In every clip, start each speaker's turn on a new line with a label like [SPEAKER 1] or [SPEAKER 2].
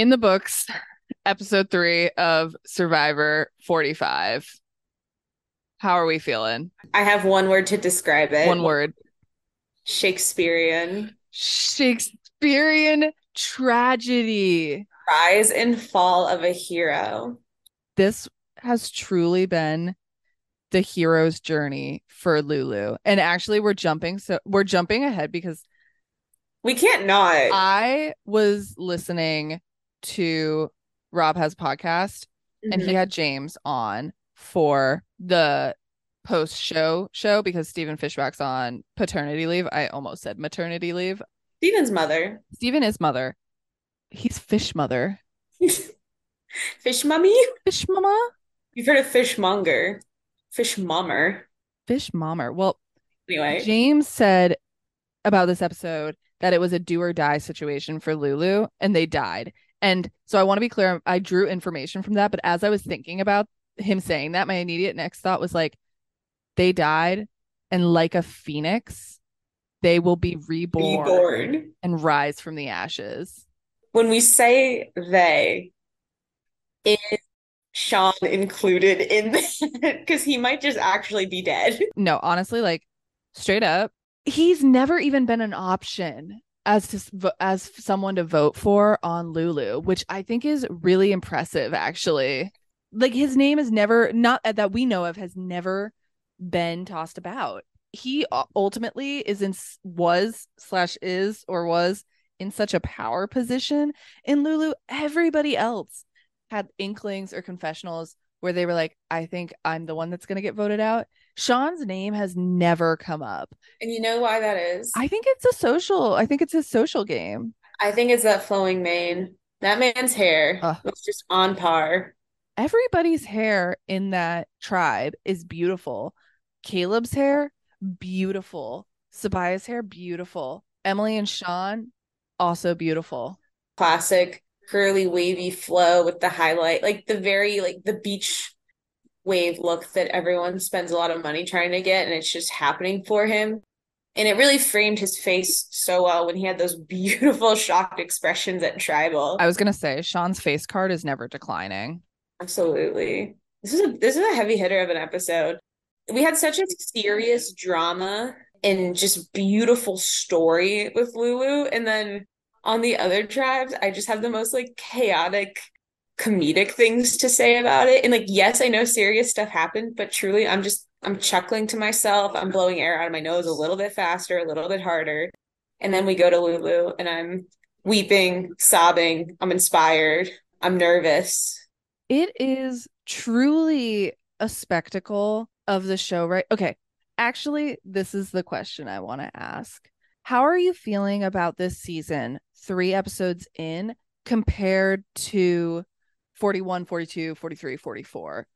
[SPEAKER 1] In the books, episode three of Survivor 45. How are we feeling?
[SPEAKER 2] I have one word to describe it.
[SPEAKER 1] One word
[SPEAKER 2] Shakespearean.
[SPEAKER 1] Shakespearean tragedy.
[SPEAKER 2] Rise and fall of a hero.
[SPEAKER 1] This has truly been the hero's journey for Lulu. And actually we're jumping so we're jumping ahead because
[SPEAKER 2] We can't not.
[SPEAKER 1] I was listening to Rob has podcast and he
[SPEAKER 2] Mhm.
[SPEAKER 1] had James on for the post show show because Stephen Fishbach's on paternity leave. I almost said maternity leave.
[SPEAKER 2] Stephen's mother.
[SPEAKER 1] Stephen is mother. He's fish mother.
[SPEAKER 2] Fish mummy?
[SPEAKER 1] Fish mama?
[SPEAKER 2] You've heard of fishmonger. Fish mommer.
[SPEAKER 1] Fish mommer. Well,
[SPEAKER 2] Anyway.
[SPEAKER 1] James said about this episode that it was a do or die situation for Lulu and they died. And so I want to be clear, I drew information from that, but as I was thinking about him saying that, my immediate next thought was like, they died and like a phoenix, they will be reborn,
[SPEAKER 2] Reborn.
[SPEAKER 1] and rise from the ashes.
[SPEAKER 2] When we say they, is Sean included in that? Because he might just actually be dead.
[SPEAKER 1] No, honestly, like straight up, he's never even been an option as to as someone to vote for on Lulu, which I think is really impressive actually. Like his name is never not uh, that we know of has never been tossed about. He ultimately is in was slash is or was in such a power position in Lulu. Everybody else had inklings or confessionals where they were like, I think I'm the one that's going to get voted out. Sean's name has never come up.
[SPEAKER 2] And you know why that is?
[SPEAKER 1] I think it's a social. I think it's a social game.
[SPEAKER 2] I think it's that flowing mane. That man's hair
[SPEAKER 1] Ugh.
[SPEAKER 2] was just on par.
[SPEAKER 1] Everybody's hair in that tribe is beautiful. Kaleb's hair, beautiful. Sabiyah's hair, beautiful. Emily and Sean, also beautiful.
[SPEAKER 2] Classic curly wavy flow with the highlight, like the very like the beach wave look that everyone spends a lot of money trying to get, and it's just happening for him. And it really framed his face so well when he had those beautiful shocked expressions at Tribal.
[SPEAKER 1] I was gonna say Sean's face card is never declining.
[SPEAKER 2] Absolutely. This is a this is a heavy hitter of an episode. We had such a serious drama and just beautiful story with Lulu. And then on the other tribes, I just have the most like chaotic comedic things to say about it. And like, yes, I know serious stuff happened, but truly I'm just I'm chuckling to myself. I'm blowing air out of my nose a little bit faster, a little bit harder. And then we go to Lulu and I'm weeping, sobbing, I'm inspired, I'm nervous.
[SPEAKER 1] It is truly a spectacle of the show, right? Okay. Actually, this is the question I want to ask. How are you feeling about this season, three episodes in, compared to 41, 42, 43, 44?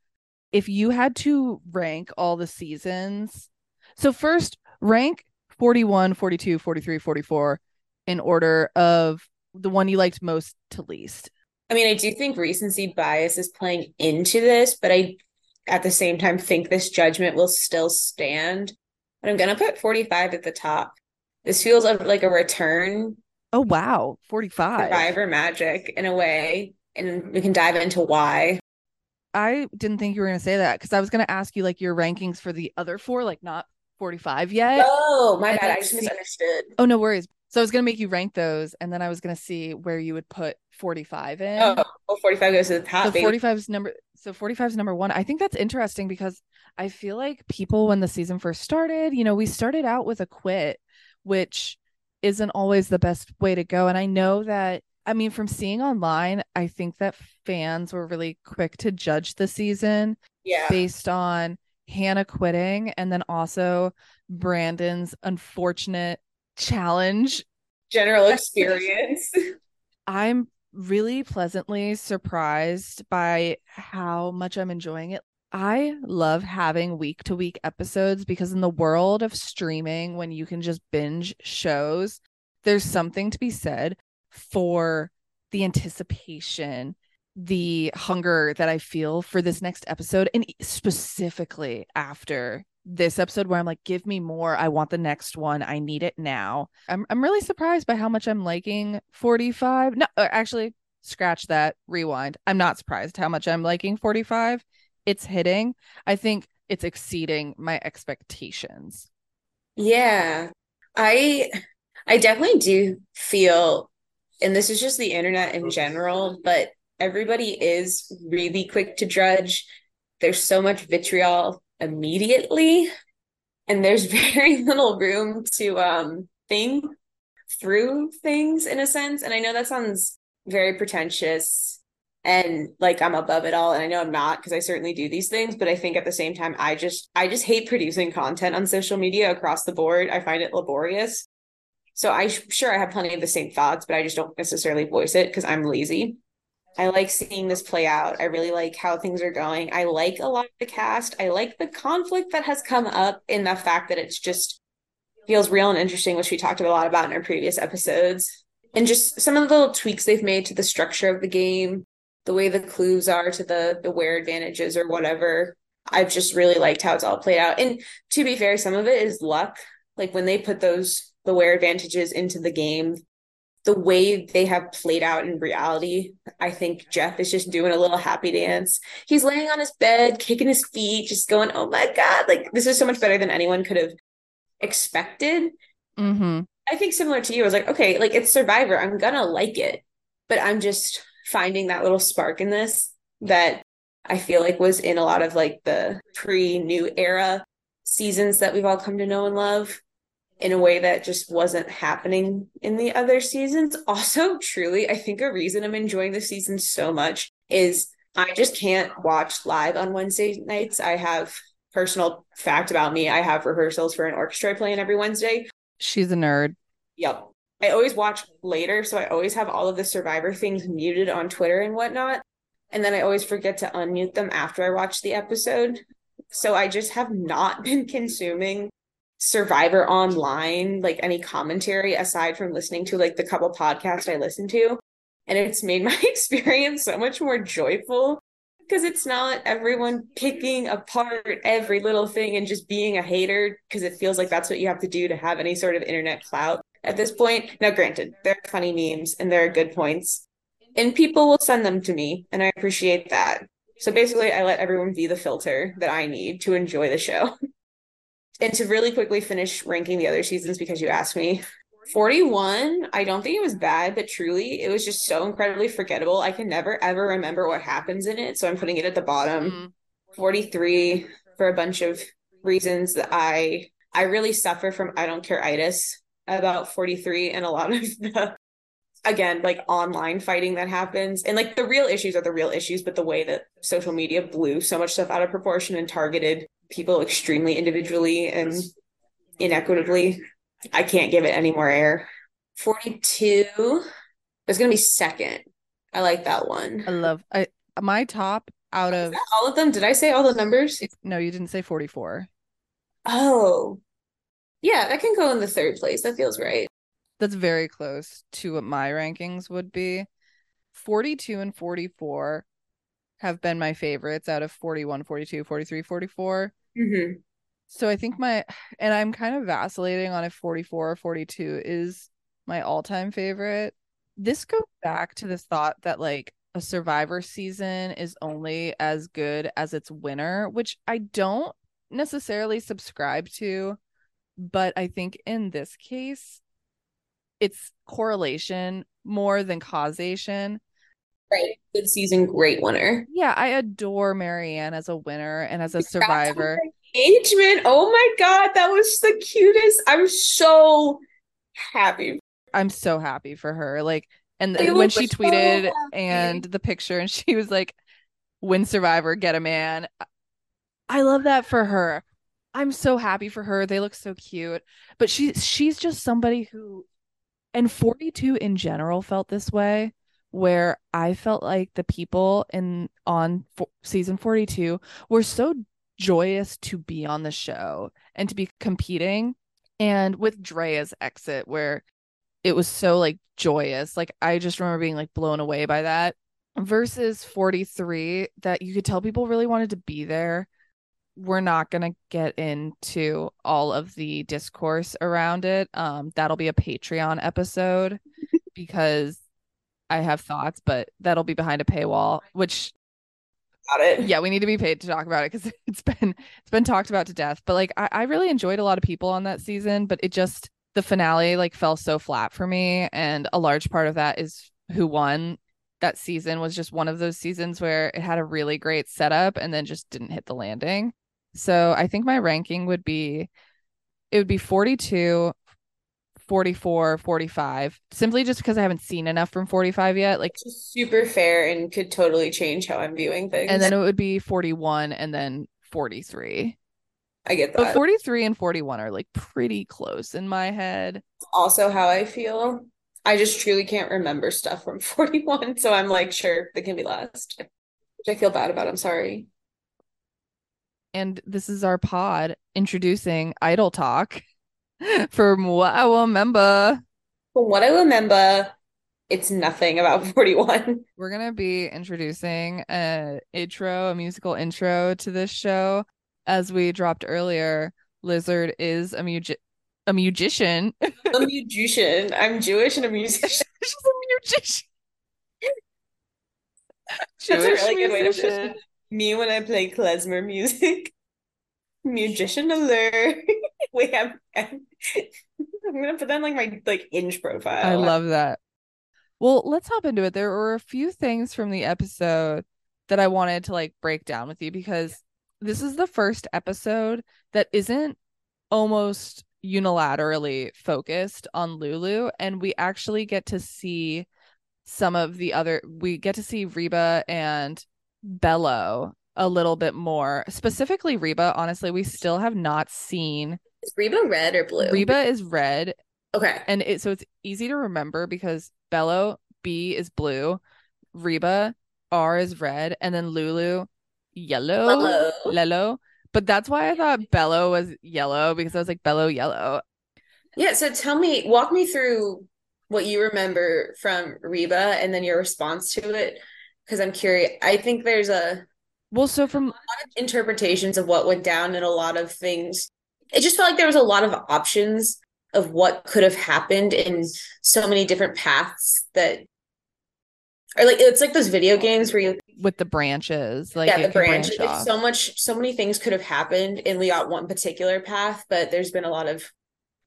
[SPEAKER 1] If you had to rank all the seasons, so first rank 41, 42, 43, 44 in order of the one you liked most to least.
[SPEAKER 2] I mean, I do think recency bias is playing into this, but I at the same time think this judgment will still stand. But I'm gonna put 45 at the top. This feels like a return
[SPEAKER 1] Oh wow, 45.
[SPEAKER 2] Survivor magic in a way, and we can dive into why.
[SPEAKER 1] I didn't think you were going to say that because I was going to ask you like your rankings for the other four, like not 45 yet.
[SPEAKER 2] Oh, my
[SPEAKER 1] And
[SPEAKER 2] bad. I just
[SPEAKER 1] see.
[SPEAKER 2] misunderstood.
[SPEAKER 1] Oh, no worries. So I was going to make you rank those and then I was going to see where you would put 45 in.
[SPEAKER 2] Oh, well, 45 goes to the top.
[SPEAKER 1] so
[SPEAKER 2] baby.
[SPEAKER 1] 45 is number so 45 is number 1. I think that's interesting because I feel like people when the season first started, you know, we started out with a quit, which isn't always the best way to go and I know that I mean from seeing online, I think that fans were really quick to judge the season
[SPEAKER 2] Yeah.
[SPEAKER 1] based on Hannah quitting and then also Brandon's unfortunate challenge.
[SPEAKER 2] General experience.
[SPEAKER 1] I'm really pleasantly surprised by how much I'm enjoying it. I love having week to week episodes because in the world of streaming, when you can just binge shows, there's something to be said for the anticipation, the hunger that I feel for this next episode, and specifically after this episode where I'm like, give me more. I want the next one. I need it now. I'm I'm really surprised by how much I'm liking 45. No, uh, actually, scratch that, rewind. I'm not surprised how much I'm liking 45. It's hitting. I think it's exceeding my expectations.
[SPEAKER 2] Yeah. I I definitely do feel and this is just the internet in general, but everybody is really quick to judge. There's so much vitriol immediately and there's very little room to um think through things in a sense. And I know that sounds very pretentious and like I'm above it all and I know I'm not because I certainly do these things but I think at the same time I just I just hate producing content on social media across the board I find it laborious so I sure I have plenty of the same thoughts but I just don't necessarily voice it because I'm lazy. I like seeing this play out. I really like how things are going. I like a lot of the cast. I like the conflict that has come up in the fact that it's just feels real and interesting which we talked a lot about in our previous episodes. And just some of the little tweaks they've made to the structure of the game the way the clues are to the the wear advantages or whatever. I've just really liked how it's all played out. And to be fair some of it is luck. Like when they put those the wear advantages into the game the way they have played out in reality i think jeff is just doing a little happy dance. He's laying on his bed kicking his feet just going oh my god like this is so much better than anyone could have expected.
[SPEAKER 1] Mm-hmm.
[SPEAKER 2] i think similar to you i was like okay like it's survivor i'm gonna like it but i'm just finding that little spark in this that I feel like was in a lot of like the pre new era seasons that we've all come to know and love in a way that just wasn't happening in the other seasons. Also, truly, I think a reason I'm enjoying the season so much is I just can't watch live on Wednesday nights. I have personal fact about me. I have rehearsals for an orchestra I play in every Wednesday.
[SPEAKER 1] She's a nerd.
[SPEAKER 2] Yep. I always watch later, so I always have all of the survivor things muted on Twitter and whatnot. And then I always forget to unmute them after I watch the episode. So I just have not been consuming Survivor online, like any commentary aside from listening to like the couple podcasts I listen to. And it's made my experience so much more joyful because it's not everyone picking apart every little thing and just being a hater because it feels like that's what you have to do to have any sort of internet clout at this point. Now, granted, there are funny memes and there are good points, and people will send them to me, and I appreciate that. So basically, I let everyone be the filter that I need to enjoy the show. and to really quickly finish ranking the other seasons because you asked me, 41, I don't think it was bad, but truly, it was just so incredibly forgettable. I can never ever remember what happens in it, so I'm putting it at the bottom. Mm. 43 for a bunch of reasons that I I really suffer from I don't care itis about 43 and a lot of the again like online fighting that happens and like the real issues are the real issues but the way that social media blew so much stuff out of proportion and targeted people extremely individually and inequitably i can't give it any more air. 42 is going to be second. I like that one.
[SPEAKER 1] I love i my top out of
[SPEAKER 2] all of them? Did i say all the numbers?
[SPEAKER 1] No you didn't say 44
[SPEAKER 2] oh. Yeah, that can go in the third place. That feels right.
[SPEAKER 1] That's very close to what my rankings would be. 42 and 44 have been my favorites out of 41, 42, 43, 44.
[SPEAKER 2] Mm-hmm.
[SPEAKER 1] So I think my, and I'm kind of vacillating on if 44 or 42 is my all time favorite. This goes back to this thought that like a survivor season is only as good as its winner, which I don't necessarily subscribe to but I think in this case, it's correlation more than causation.
[SPEAKER 2] Right. Good season, great winner.
[SPEAKER 1] Yeah, I adore Maryanne as a winner and as a survivor.
[SPEAKER 2] Engagement. Oh my god, that was the cutest. I'm so happy.
[SPEAKER 1] I'm so happy for her. Like, and when she tweeted so and the picture, and she was like, "Win Survivor, get a man." I love that for her. I'm so happy for her. They look so cute. But she she's just somebody who and 42 in general felt this way where I felt like the people in on for, season 42 were so joyous to be on the show and to be competing and with Drea's exit where it was so like joyous like I just remember being like blown away by that versus 43 that you could tell people really wanted to be there we're not going to get into all of the discourse around it. Um, that'll be a Patreon episode because I have thoughts, but that'll be behind a paywall, which
[SPEAKER 2] Got it.
[SPEAKER 1] yeah, we need to be paid to talk about it because it's been it's been talked about to death. But like I, I really enjoyed a lot of people on that season, but it just the finale like fell so flat for me. And a large part of that is who won that season was just one of those seasons where it had a really great setup and then just didn't hit the landing. So I think my ranking would be it would be 42 44 45 simply just because i haven't seen enough from 45 yet like
[SPEAKER 2] super fair and could totally change how i'm viewing things.
[SPEAKER 1] And then it would be 41 and then 43
[SPEAKER 2] i get that.
[SPEAKER 1] but 43 and 41 are like pretty close in my head.
[SPEAKER 2] Also how i feel. I just truly can't remember stuff from 41 so i'm like sure they can be last which i feel bad about i'm sorry.
[SPEAKER 1] And this is our pod introducing idol talk From what I remember.
[SPEAKER 2] From what I remember, it's nothing about 41.
[SPEAKER 1] We're gonna be introducing a intro, a musical intro to this show. As we dropped earlier, Lizard is a music a musician.
[SPEAKER 2] a musician. I'm Jewish and a musician.
[SPEAKER 1] She's a musician.
[SPEAKER 2] That's a really good way to put it. Me when I play klezmer music. Musician alert. Wait, I'm, I'm, gonna put that like my like inch profile.
[SPEAKER 1] I love that. Well, let's hop into it. There were a few things from the episode that I wanted to like break down with you because this is the first episode that isn't almost unilaterally focused on Lulu and we actually get to see some of the other we get to see Reba and Belo a little bit more. Specifically Reba, honestly, we still have not seen
[SPEAKER 2] Is Reba red or blue?
[SPEAKER 1] Reba is red.
[SPEAKER 2] Okay.
[SPEAKER 1] And it so it's easy to remember because Belo B is blue, Reba R is red, and then Lulu yellow. Lello. But that's why I thought Belo was yellow because I was like Belo yellow.
[SPEAKER 2] Yeah, so tell me, walk me through what you remember from Reba and then your response to it because I'm curious. I think there's a
[SPEAKER 1] well, so from
[SPEAKER 2] interpretations of what went down and a lot of things, it just felt like there was a lot of options of what could have happened in so many different paths that or like it's like those video games where you
[SPEAKER 1] with the branches like
[SPEAKER 2] yeah the branches branch so much so many things could have happened and we got one particular path but there's been a lot of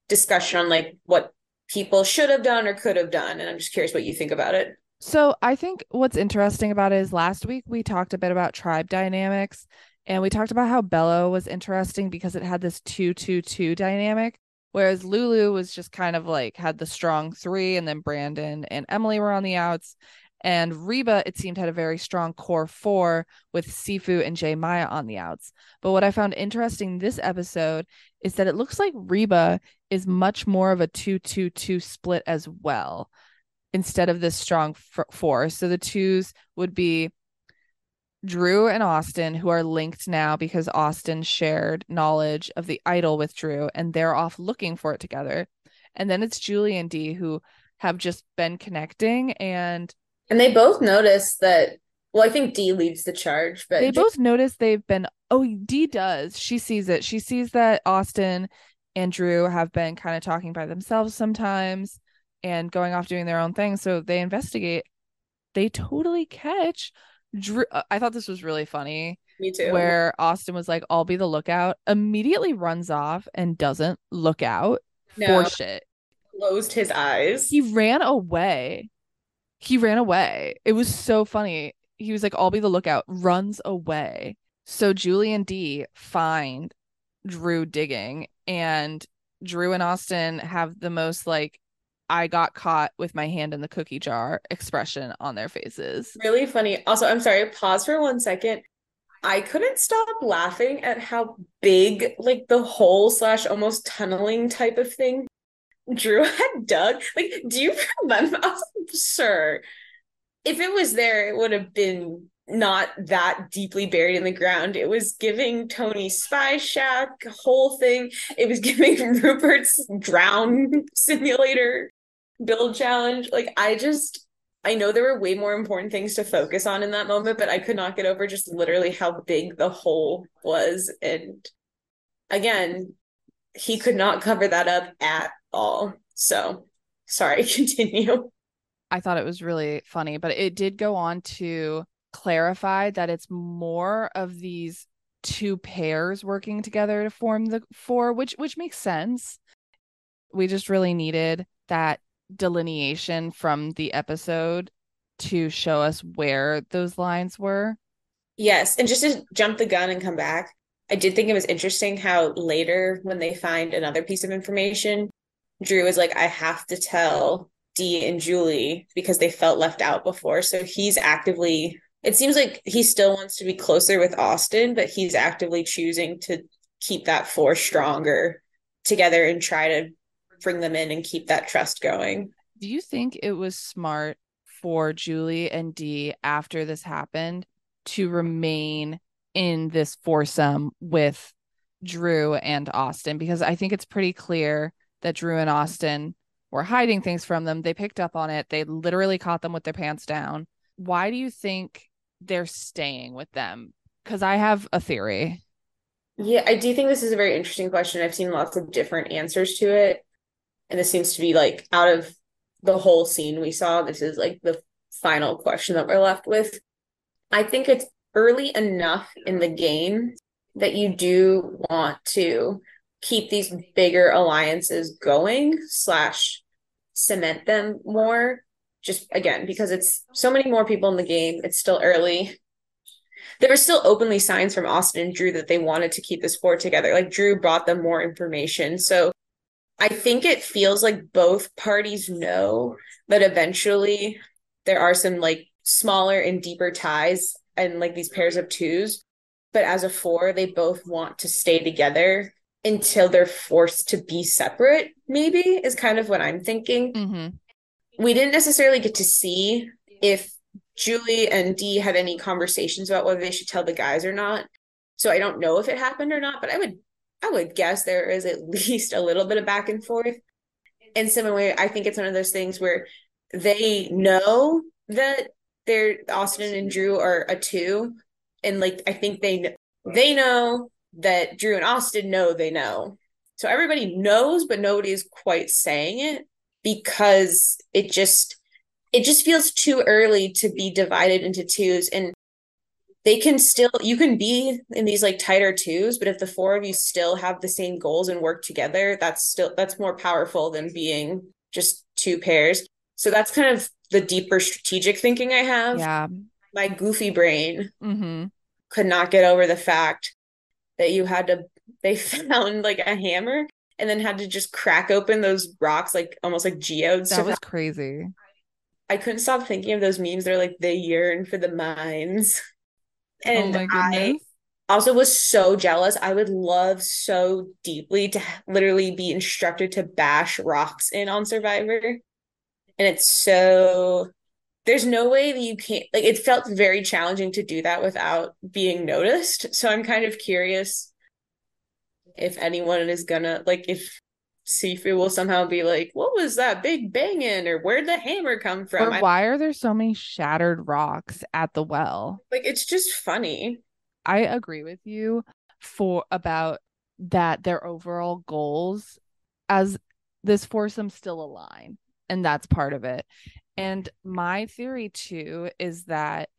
[SPEAKER 2] discussion on like what people should have done or could have done and i'm just curious what you think about it.
[SPEAKER 1] So I think what's interesting about it is last week we talked a bit about tribe dynamics and we talked about how Belo was interesting because it had this two two two dynamic. Whereas Lulu was just kind of like had the strong three, and then Brandon and Emily were on the outs. And Reba, it seemed, had a very strong core four with Sifu and J. Maya on the outs. But what I found interesting this episode is that it looks like Reba is much more of a 2 2 2 split as well instead of this strong f- four. So the twos would be Drew and Austin, who are linked now because Austin shared knowledge of the idol with Drew and they're off looking for it together. And then it's Julie and Dee who have just been connecting and
[SPEAKER 2] and they both notice that well, I think Dee leads the charge, but
[SPEAKER 1] they both notice they've been oh Dee does. She sees it. She sees that Austin and Drew have been kind of talking by themselves sometimes and going off doing their own thing. So they investigate. They totally catch Drew. Uh, I thought this was really funny.
[SPEAKER 2] Me too.
[SPEAKER 1] Where Austin was like, I'll be the lookout, immediately runs off and doesn't look out no. for shit.
[SPEAKER 2] Closed his eyes.
[SPEAKER 1] He ran away. He ran away. It was so funny. He was like, I'll be the lookout, runs away. So Julie and Dee find Drew digging, and Drew and Austin have the most like I got caught with my hand in the cookie jar expression on their faces.
[SPEAKER 2] Really funny. Also, I'm sorry, pause for one second. I couldn't stop laughing at how big, like the hole slash almost tunneling type of thing Drew had dug. Like, do you remember? I was sure if it was there, it would have been not that deeply buried in the ground. It was giving Tony Spy Shack whole thing. It was giving Rupert's drown simulator build challenge. Like I just I know there were way more important things to focus on in that moment, but I could not get over just literally how big the hole was. And again, he could not cover that up at all. So sorry, continue.
[SPEAKER 1] I thought it was really funny, but it did go on to clarify that it's more of these two pairs working together to form the four, which which makes sense. We just really needed that delineation from the episode to show us where those lines were.
[SPEAKER 2] Yes, and just to jump the gun and come back, I did think it was interesting how later when they find another piece of information, Drew is like, I have to tell Dee and Julie because they felt left out before. So he's actively it seems like he still wants to be closer with Austin, but he's actively choosing to keep that force stronger together and try to bring them in and keep that trust going.
[SPEAKER 1] Do you think it was smart for Julie and Dee after this happened to remain in this foursome with Drew and Austin? Because I think it's pretty clear that Drew and Austin were hiding things from them. They picked up on it. They literally caught them with their pants down. Why do you think they're staying with them? Because I have a theory.
[SPEAKER 2] Yeah, I do think this is a very interesting question. I've seen lots of different answers to it. And this seems to be like out of the whole scene we saw, this is like the final question that we're left with. I think it's early enough in the game that you do want to keep these bigger alliances going slash cement them more just again because it's so many more people in the game it's still early there were still openly signs from austin and drew that they wanted to keep this sport together like drew brought them more information so i think it feels like both parties know that eventually there are some like smaller and deeper ties and like these pairs of twos. But as a four they both want to stay together until they're forced to be separate maybe is kind of what i'm thinking.
[SPEAKER 1] Mm-hmm.
[SPEAKER 2] we didn't necessarily get to see if julie and dee had any conversations about whether they should tell the guys or not. So i don't know if it happened or not but i would i would guess there is at least a little bit of back and forth and similarly i think it's one of those things where they know that they're Austin and drew are a two and like i think they they know that Drew and Austin know they know. So everybody knows, but nobody is quite saying it because it just it just feels too early to be divided into twos and they can still you can be in these like tighter twos but if the four of you still have the same goals and work together that's still that's more powerful than being just two pairs so that's kind of the deeper strategic thinking i have
[SPEAKER 1] yeah
[SPEAKER 2] my goofy brain
[SPEAKER 1] mm-hmm.
[SPEAKER 2] could not get over the fact that you had to they found like a hammer and then had to just crack open those rocks like almost like geodes.
[SPEAKER 1] That was crazy.
[SPEAKER 2] I couldn't stop thinking of those memes. They're like they yearn for the mines. Oh and oh I also was so jealous. I would love so deeply to literally be instructed to bash rocks in on Survivor. And it's so there's no way that you can't like it felt very challenging to do that without being noticed so i'm kind of curious if anyone is gonna like if Sifu will somehow be like, "What was that big banging?" or "Where'd the hammer come from?"
[SPEAKER 1] Or why are there so many shattered rocks at the well?
[SPEAKER 2] Like it's just funny.
[SPEAKER 1] I agree with you for about that. Their overall goals as this foursome still align, and that's part of it. And my theory too is that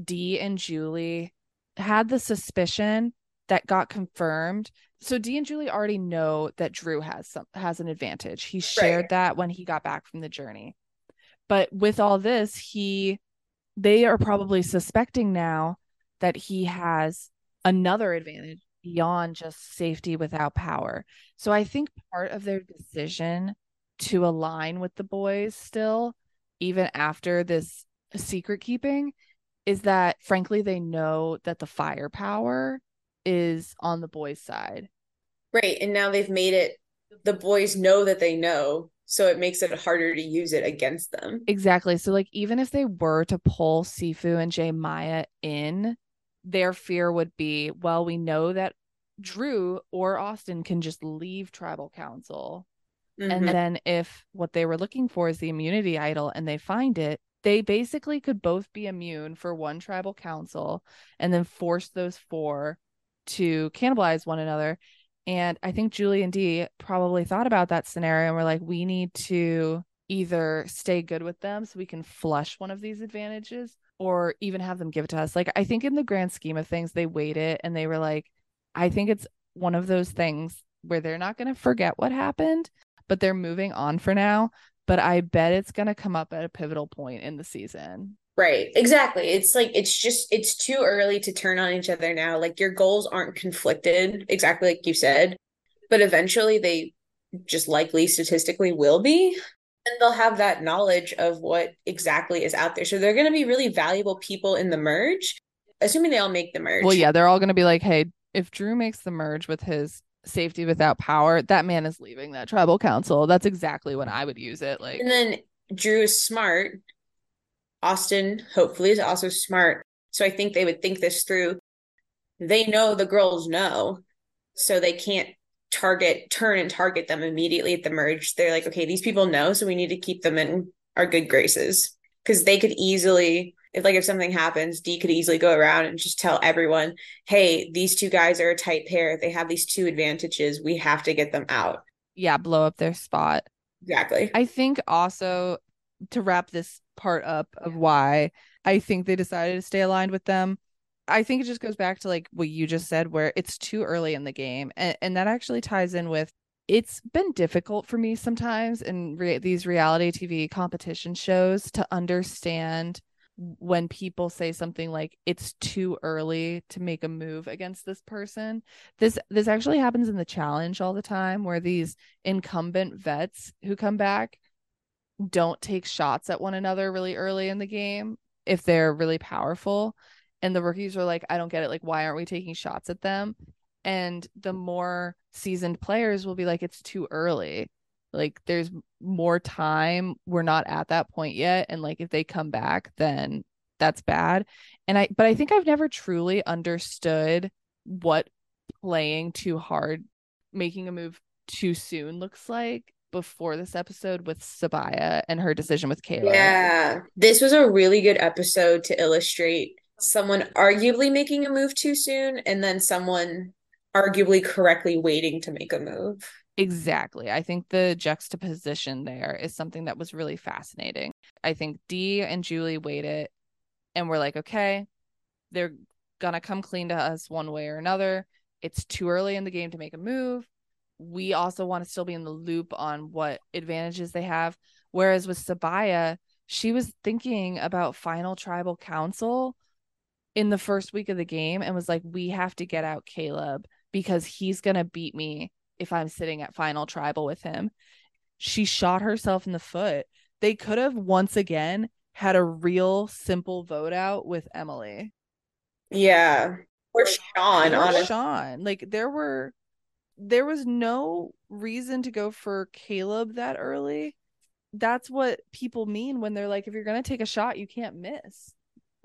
[SPEAKER 1] Dee and Julie had the suspicion that got confirmed. So Dee and Julie already know that Drew has some has an advantage. He shared right. that when he got back from the journey. But with all this, he they are probably suspecting now that he has another advantage beyond just safety without power. So I think part of their decision to align with the boys still even after this secret keeping is that frankly they know that the firepower is on the boys side.
[SPEAKER 2] Right and now they've made it the boys know that they know so it makes it harder to use it against them.
[SPEAKER 1] Exactly so like even if they were to pull sifu and J. Maya in their fear would be well we know that drew or Austin can just leave tribal council. Mm-hmm. And then if what they were looking for is the immunity idol and they find it, they basically could both be immune for one tribal council and then force those four to cannibalize one another. And I think Julie and Dee probably thought about that scenario and were like, we need to either stay good with them so we can flush one of these advantages or even have them give it to us. Like I think in the grand scheme of things, they weighed it and they were like, I think it's one of those things where they're not going to forget what happened, but they're moving on for now. But I bet it's going to come up at a pivotal point in the season.
[SPEAKER 2] Right. Exactly. It's like it's just it's too early to turn on each other now. Like your goals aren't conflicted, exactly like you said. But eventually they just likely statistically will be. And they'll have that knowledge of what exactly is out there. So they're gonna be really valuable people in the merge, assuming they all make the merge.
[SPEAKER 1] Well, yeah, they're all going to be like, hey, if Drew makes the merge with his safety without power, that man is leaving that tribal council. That's exactly when I would use it. Like,
[SPEAKER 2] And then Drew is smart. Austin, hopefully, is also smart. So I think they would think this through. They know the girls know, so they can't target, turn and target them immediately at the merge. They're like, okay, these people know, so we need to keep them in our good graces because they could easily, if like if something happens, Dee could easily go around and just tell everyone, hey, these two guys are a tight pair. They have these two advantages. We have to get them out.
[SPEAKER 1] yeah, blow up their spot.
[SPEAKER 2] Exactly.
[SPEAKER 1] I think also to wrap this part up of why I think they decided to stay aligned with them. I think it just goes back to like what you just said, where it's too early in the game. And, and that actually ties in with it's been difficult for me sometimes in re- these reality TV competition shows to understand when people say something like it's too early to make a move against this person this this actually happens in the challenge all the time where these incumbent vets who come back don't take shots at one another really early in the game if they're really powerful. And the rookies are like i don't get it. Like why aren't we taking shots at them? And the more seasoned players will be like it's too early. Like there's more time. We're not at that point yet. And like if they come back then that's bad. And i but i think i've never truly understood what playing too hard making a move too soon looks like before this episode with Sabiyah and her decision with Kayla.
[SPEAKER 2] Yeah. This was a really good episode to illustrate someone arguably making a move too soon and then someone arguably correctly waiting to make a move.
[SPEAKER 1] Exactly. I think the juxtaposition there is something that was really fascinating. I think Dee and Julie waited and we're like, okay, they're gonna come clean to us one way or another. It's too early in the game to make a move. We also want to still be in the loop on what advantages they have. Whereas with Sabiyah, she was thinking about final tribal council in the first week of the game and was like, we have to get out Kaleb because he's gonna beat me if I'm sitting at final tribal with him. She shot herself in the foot. They could have once again had a real simple vote out with Emily.
[SPEAKER 2] Yeah. Or Sean,
[SPEAKER 1] Or
[SPEAKER 2] honestly.
[SPEAKER 1] Sean. Like there were there was no reason to go for Kaleb that early. That's what people mean when they're like, if you're gonna take a shot, you can't miss.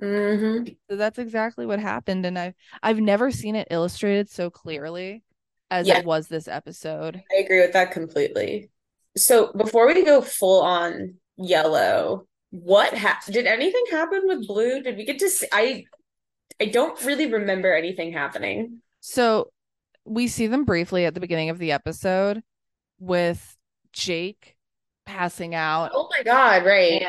[SPEAKER 2] hmm
[SPEAKER 1] So that's exactly what happened. And I've I've never seen it illustrated so clearly as
[SPEAKER 2] Yeah.
[SPEAKER 1] it was this episode.
[SPEAKER 2] I agree with that completely. So before we go full on yellow, what ha- did anything happen with blue? Did we get to see I I don't really remember anything happening.
[SPEAKER 1] So we see them briefly at the beginning of the episode with Jake passing out.
[SPEAKER 2] Oh my God, right.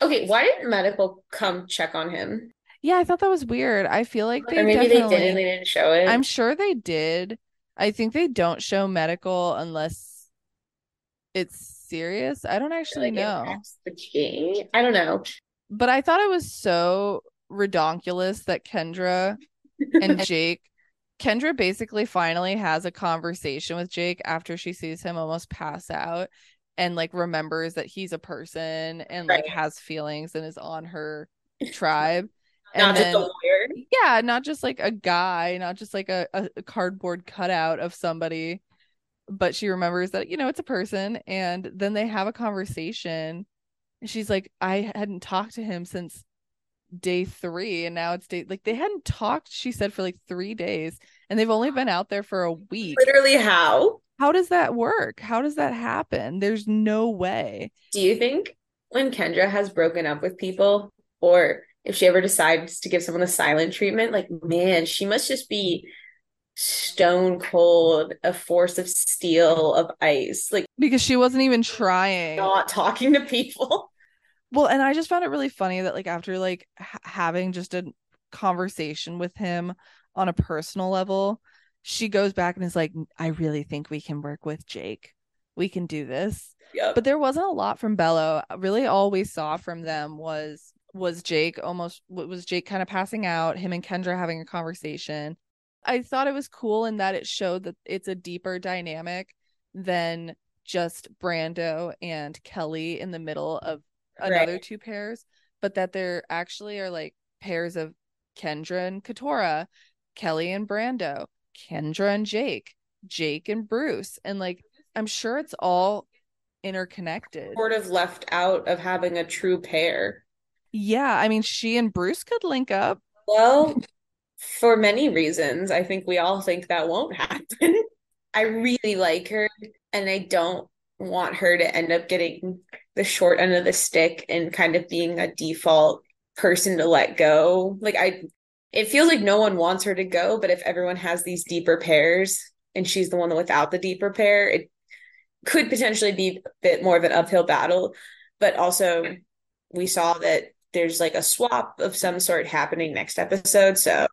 [SPEAKER 2] Okay, why didn't medical come check on him?
[SPEAKER 1] Yeah, I thought that was weird. I feel like they
[SPEAKER 2] or maybe they did and they didn't show it.
[SPEAKER 1] I'm sure they did. I think they don't show medical unless it's serious. I don't actually know.
[SPEAKER 2] the game. I don't know.
[SPEAKER 1] But I thought it was so redonkulous that Kendra and Jake Kendra basically finally has a conversation with Jake after she sees him almost pass out and like remembers that he's a person and like has feelings and is on her tribe.
[SPEAKER 2] Not
[SPEAKER 1] And
[SPEAKER 2] just a lawyer.
[SPEAKER 1] yeah, not just like a guy, not just like a, a a cardboard cutout of somebody, but she remembers that, you know, it's a person. And then they have a conversation. And she's like, I hadn't talked to him since day three. And now it's day like they hadn't talked, she said, for like three days. And they've only been out there for a week.
[SPEAKER 2] Literally how?
[SPEAKER 1] How does that work? How does that happen? There's no way.
[SPEAKER 2] Do you think when Kendra has broken up with people, or if she ever decides to give someone the silent treatment, like, man, she must just be stone cold, a force of steel, of ice, like
[SPEAKER 1] because she wasn't even trying.
[SPEAKER 2] not talking to people.
[SPEAKER 1] Well, and I just found it really funny that like after like ha- having just a conversation with him on a personal level, she goes back and is like, I really think we can work with Jake. We can do this.
[SPEAKER 2] Yep.
[SPEAKER 1] But there wasn't a lot from Belo. Uh, really all we saw from them was was Jake almost was Jake kind of passing out, him and Kendra having a conversation. I thought it was cool in that it showed that it's a deeper dynamic than just Brando and Kellie in the middle of another
[SPEAKER 2] Right.
[SPEAKER 1] two pairs, but that there actually are like pairs of Kendra and Katurah, Kellie and Brando, Kendra and Jake, Jake and Bruce. And like, I'm sure it's all interconnected.
[SPEAKER 2] sort of left out of having a true pair.
[SPEAKER 1] Yeah. I mean, she and Bruce could link up.
[SPEAKER 2] Well, for many reasons, I think we all think that won't happen. I really like her, and I don't want her to end up getting the short end of the stick and kind of being a default person to let go. Like I it feels like no one wants her to go, but if everyone has these deeper pairs and she's the one without the deeper pair, it could potentially be a bit more of an uphill battle. But also we saw that there's like a swap of some sort happening next episode. So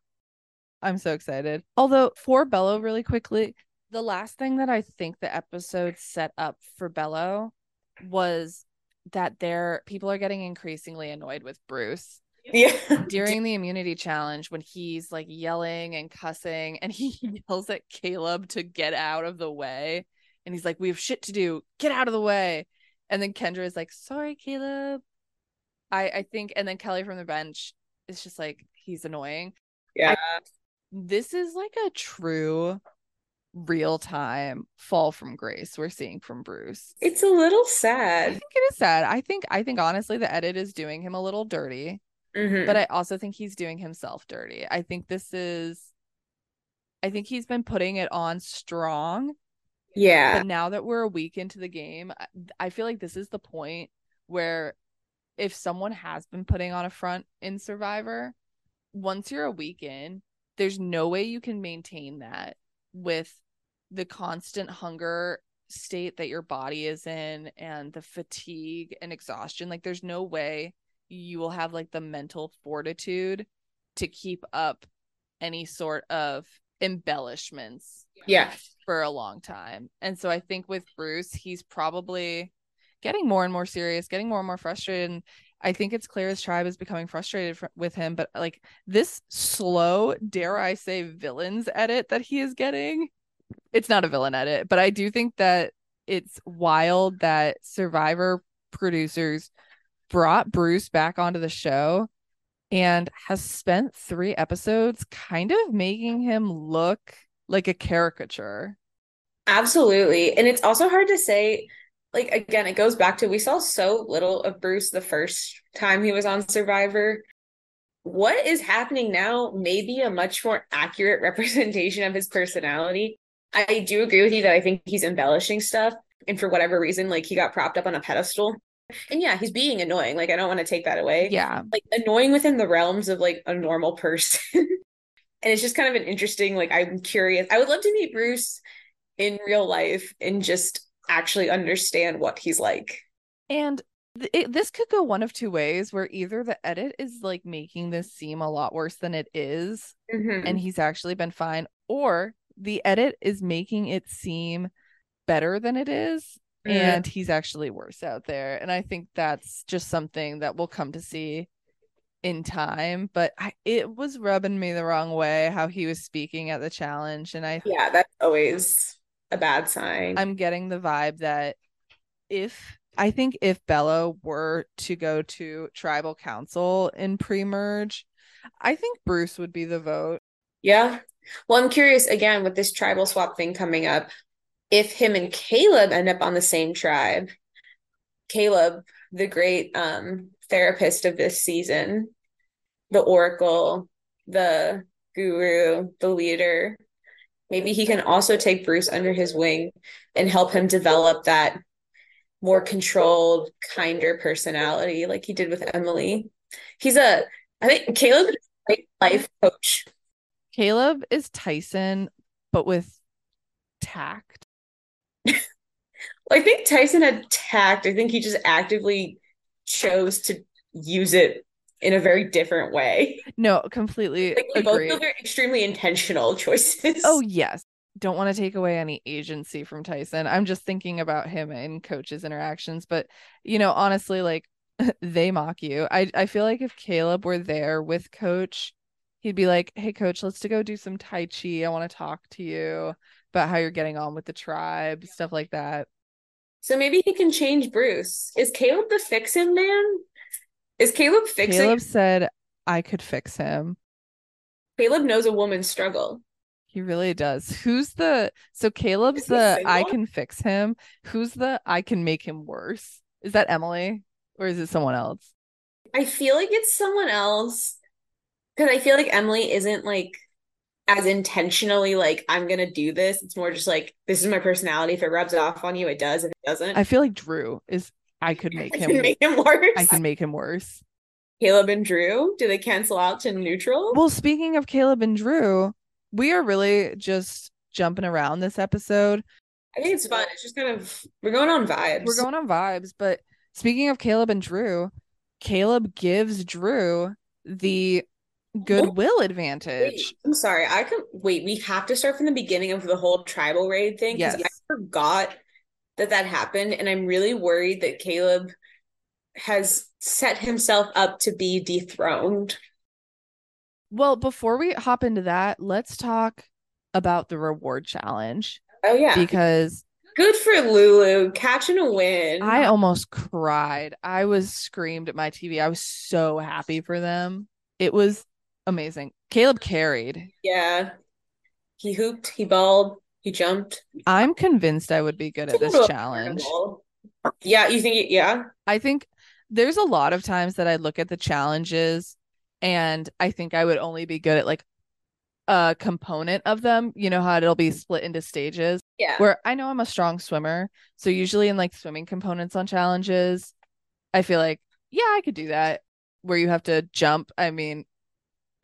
[SPEAKER 1] I'm so excited. Although, for Belo, really quickly, the last thing that I think the episode set up for Belo was that there people are getting increasingly annoyed with Bruce
[SPEAKER 2] yeah.
[SPEAKER 1] during the immunity challenge when he's like yelling and cussing and he yells at Kaleb to get out of the way. And he's like we have shit to do. Get out of the way. And then Kendra is like sorry Kaleb. I I think and then Kellie from the bench is just like he's annoying.
[SPEAKER 2] Yeah.
[SPEAKER 1] this is like a true real time fall from grace we're seeing from Bruce.
[SPEAKER 2] It's a little sad.
[SPEAKER 1] I think it is sad. I think I think honestly the edit is doing him a little dirty,
[SPEAKER 2] Mhm.
[SPEAKER 1] but I also think he's doing himself dirty. I think this is I think he's been putting it on strong,
[SPEAKER 2] yeah.
[SPEAKER 1] but now that we're a week into the game, I feel like this is the point where if someone has been putting on a front in Survivor, once you're a week in, there's no way you can maintain that with the constant hunger state that your body is in and the fatigue and exhaustion. Like, there's no way you will have like the mental fortitude to keep up any sort of embellishments
[SPEAKER 2] Yeah.
[SPEAKER 1] for a long time. And so I think with Bruce, he's probably getting more and more serious, getting more and more frustrated. And I think it's clear his tribe is becoming frustrated fr- with him. But like this slow, dare I say, villains edit that he is getting, it's not a villain edit, but I do think that it's wild that Survivor producers brought Bruce back onto the show and has spent three episodes kind of making him look like a caricature.
[SPEAKER 2] Absolutely. And it's also hard to say, like, again, it goes back to we saw so little of Bruce the first time he was on Survivor. What is happening now may be a much more accurate representation of his personality. I do agree with you that I think he's embellishing stuff. And for whatever reason, like, he got propped up on a pedestal. And yeah, he's being annoying. Like, I don't want to take that away.
[SPEAKER 1] Yeah.
[SPEAKER 2] Like, annoying within the realms of like a normal person. and it's just kind of an interesting, like, I'm curious. I would love to meet Bruce in real life and just actually understand what he's like.
[SPEAKER 1] And th- it, this could go one of two ways where either the edit is like making this seem a lot worse than it is,
[SPEAKER 2] Mhm.
[SPEAKER 1] and he's actually been fine, or the edit is making it seem better than it is, and he's actually worse out there. And I think that's just something that we'll come to see in time. But I, it was rubbing me the wrong way how he was speaking at the challenge, and I
[SPEAKER 2] yeah, that's always a bad sign.
[SPEAKER 1] I'm getting the vibe that if I think if Belo were to go to tribal council in pre-merge, I think Bruce would be the vote.
[SPEAKER 2] yeah. Well, I'm curious again with this tribal swap thing coming up, if him and Kaleb end up on the same tribe. Kaleb, the great um therapist of this season, the oracle, the guru, the leader. Maybe he can also take Bruce under his wing and help him develop that more controlled, kinder personality like he did with Emily. He's a, I think Kaleb is a life coach.
[SPEAKER 1] Kaleb is Tyson but with tact.
[SPEAKER 2] I think Tyson had tact. I think he just actively chose to use it in a very different way.
[SPEAKER 1] No, completely
[SPEAKER 2] like. Both are extremely intentional choices.
[SPEAKER 1] Oh yes. Don't want to take away any agency from Tyson. I'm just thinking about him and coaches interactions, but you know, honestly like they mock you. I I feel like if Kaleb were there with coach, he'd be like, "Hey coach, let's to go do some tai chi. I want to talk to you about how you're getting on with the tribe, stuff like that."
[SPEAKER 2] So maybe he can change Bruce. Is Kaleb the fix him man? Is Kaleb fixing?
[SPEAKER 1] Kaleb said I could fix him.
[SPEAKER 2] Kaleb knows a woman's struggle.
[SPEAKER 1] He really does. Who's the so Caleb's the I can fix him. Who's the I can make him worse? Is that Emily or is it someone else?
[SPEAKER 2] I feel like it's someone else because I feel like Emily isn't like as intentionally like I'm gonna do this. It's more just like this is my personality. If it rubs off on you, it does. If it doesn't,
[SPEAKER 1] I feel like Drew is I could make him
[SPEAKER 2] make him worse.
[SPEAKER 1] I can make him worse.
[SPEAKER 2] Kaleb and Drew, do they cancel out to neutral?
[SPEAKER 1] Well, speaking of Kaleb and Drew, we are really just jumping around this episode.
[SPEAKER 2] I think it's fun. It's just kind of we're going on vibes.
[SPEAKER 1] We're going on vibes, but speaking of Kaleb and Drew, Kaleb gives Drew the goodwill advantage.
[SPEAKER 2] Wait, I'm sorry. I can wait. We have to start from the beginning of the whole tribal raid thing because
[SPEAKER 1] Yes.
[SPEAKER 2] I forgot that that happened, and I'm really worried that Kaleb has set himself up to be dethroned.
[SPEAKER 1] Well, before we hop into that, let's talk about the reward challenge
[SPEAKER 2] Oh yeah,
[SPEAKER 1] because
[SPEAKER 2] good for Lulu catching a win.
[SPEAKER 1] I almost cried. I was screamed at my TV. I was so happy for them. It was amazing. Kaleb carried.
[SPEAKER 2] yeah, he hooped, he balled, he jumped.
[SPEAKER 1] I'm convinced I would be good at this challenge.
[SPEAKER 2] incredible. Yeah, you think? Yeah,
[SPEAKER 1] I think there's a lot of times that I look at the challenges and I think I would only be good at like a component of them. You know how it'll be split into stages
[SPEAKER 2] yeah.
[SPEAKER 1] where I know I'm a strong swimmer. So usually in like swimming components on challenges, I feel like, yeah, I could do that. Where you have to jump. I mean,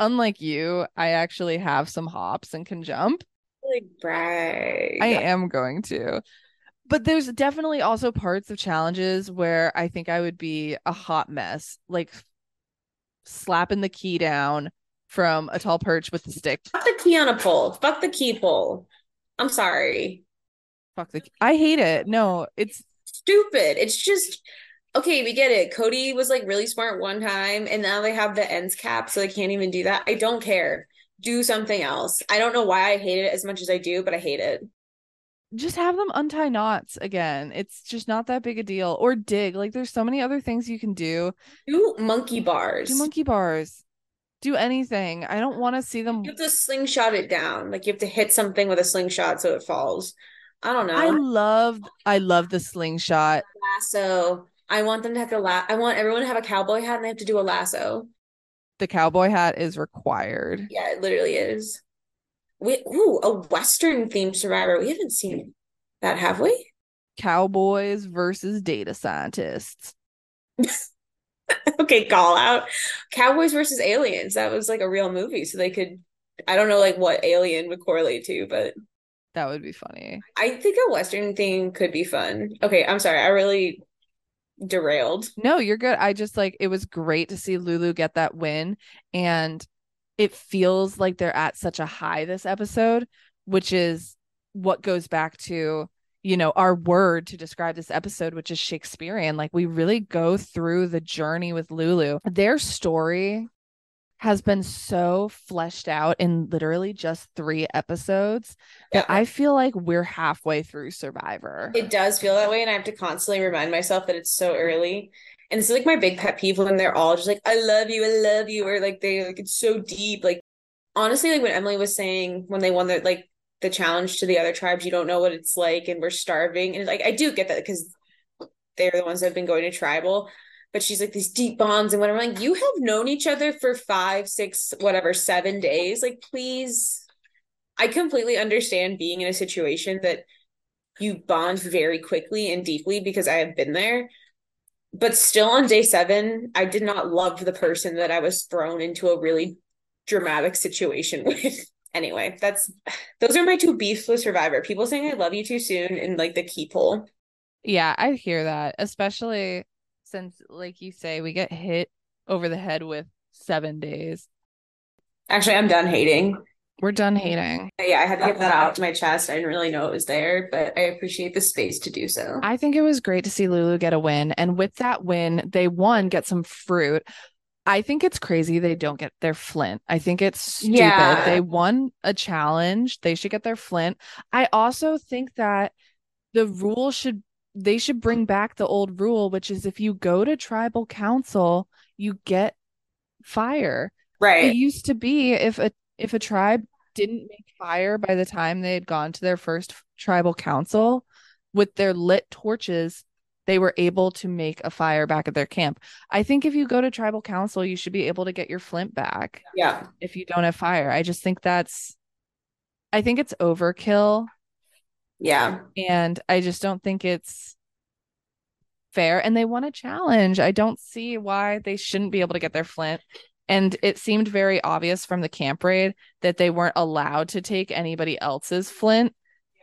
[SPEAKER 1] unlike you, I actually have some hops and can jump.
[SPEAKER 2] Like brag.
[SPEAKER 1] I am going to. But there's definitely also parts of challenges where I think I would be a hot mess, like slapping the key down from a tall perch with the stick.
[SPEAKER 2] Fuck the key on a pole. Fuck the key pole. I'm sorry.
[SPEAKER 1] Fuck the I hate it. No, it's
[SPEAKER 2] Stupid. It's just okay, we get it. Cody was like really smart one time, and now they have the ends cap, so they can't even do that. I don't care. Do something else. I don't know why I hate it as much as I do, but I hate it.
[SPEAKER 1] just have them untie knots again. It's just not that big a deal. Or dig. Like there's so many other things you can do.
[SPEAKER 2] Do monkey bars.
[SPEAKER 1] Do monkey bars. Do anything. I don't want to see them.
[SPEAKER 2] You have to slingshot it down. Like you have to hit something with a slingshot so it falls. I don't know.
[SPEAKER 1] I love I love the slingshot.
[SPEAKER 2] lasso. I want them to have to la- I want everyone to have a cowboy hat and they have to do a lasso.
[SPEAKER 1] The cowboy hat is required.
[SPEAKER 2] Yeah, it literally is. We ooh, a Western themed survivor. We haven't seen that, have we?
[SPEAKER 1] Cowboys versus data scientists.
[SPEAKER 2] okay, call out. Cowboys versus aliens. That was like a real movie. So they could I don't know like what alien would correlate to, but
[SPEAKER 1] That would be funny.
[SPEAKER 2] I think a Western thing could be fun. Okay, I'm sorry. I really derailed.
[SPEAKER 1] No, you're good. I just like it was great to see Lulu get that win and it feels like they're at such a high this episode, which is what goes back to, you know, our word to describe this episode, which is Shakespearean. Like we really go through the journey with Lulu. Their story has been so fleshed out in literally just 3 episodes that
[SPEAKER 2] Yeah.
[SPEAKER 1] I feel like we're halfway through Survivor.
[SPEAKER 2] It does feel that way, and I have to constantly remind myself that it's so early. And it's like my big pet peeve when they're all just like, "I love you, I love you," or like they like it's so deep. Like honestly, like when Emily was saying when they won the like the challenge to the other tribes, you don't know what it's like, and we're starving. And like I do get that because they're the ones that have been going to tribal. But she's like these deep bonds, and when I'm like, you have known each other for five, six, whatever, seven days. Like, please, I completely understand being in a situation that you bond very quickly and deeply because I have been there. But still on day seven, I did not love the person that I was thrown into a really dramatic situation with. anyway, that's those are my two beefs with Survivor. People saying I love you too soon and like the hole.
[SPEAKER 1] Yeah, I hear that, especially since, like you say, we get hit over the head with seven days.
[SPEAKER 2] Actually, I'm done hating.
[SPEAKER 1] We're done hating.
[SPEAKER 2] Yeah, I had to get that out to my chest. I didn't really know it was there, but I appreciate the space to do so.
[SPEAKER 1] I think it was great to see Lulu get a win. And with that win, they won, get some fruit. I think it's crazy they don't get their flint. I think it's stupid.
[SPEAKER 2] Yeah.
[SPEAKER 1] They won a challenge. They should get their flint. I also think that the rule should they should bring back the old rule, which is if you go to tribal council, you get fire.
[SPEAKER 2] Right.
[SPEAKER 1] It used to be if a if a tribe didn't make fire by the time they had gone to their first tribal council with their lit torches, they were able to make a fire back at their camp. I think if you go to tribal council, you should be able to get your flint back
[SPEAKER 2] Yeah.
[SPEAKER 1] if you don't have fire. I just think that's I think it's overkill
[SPEAKER 2] Yeah.
[SPEAKER 1] and I just don't think it's fair. And they want a challenge. I don't see why they shouldn't be able to get their flint. And it seemed very obvious from the camp raid that they weren't allowed to take anybody else's flint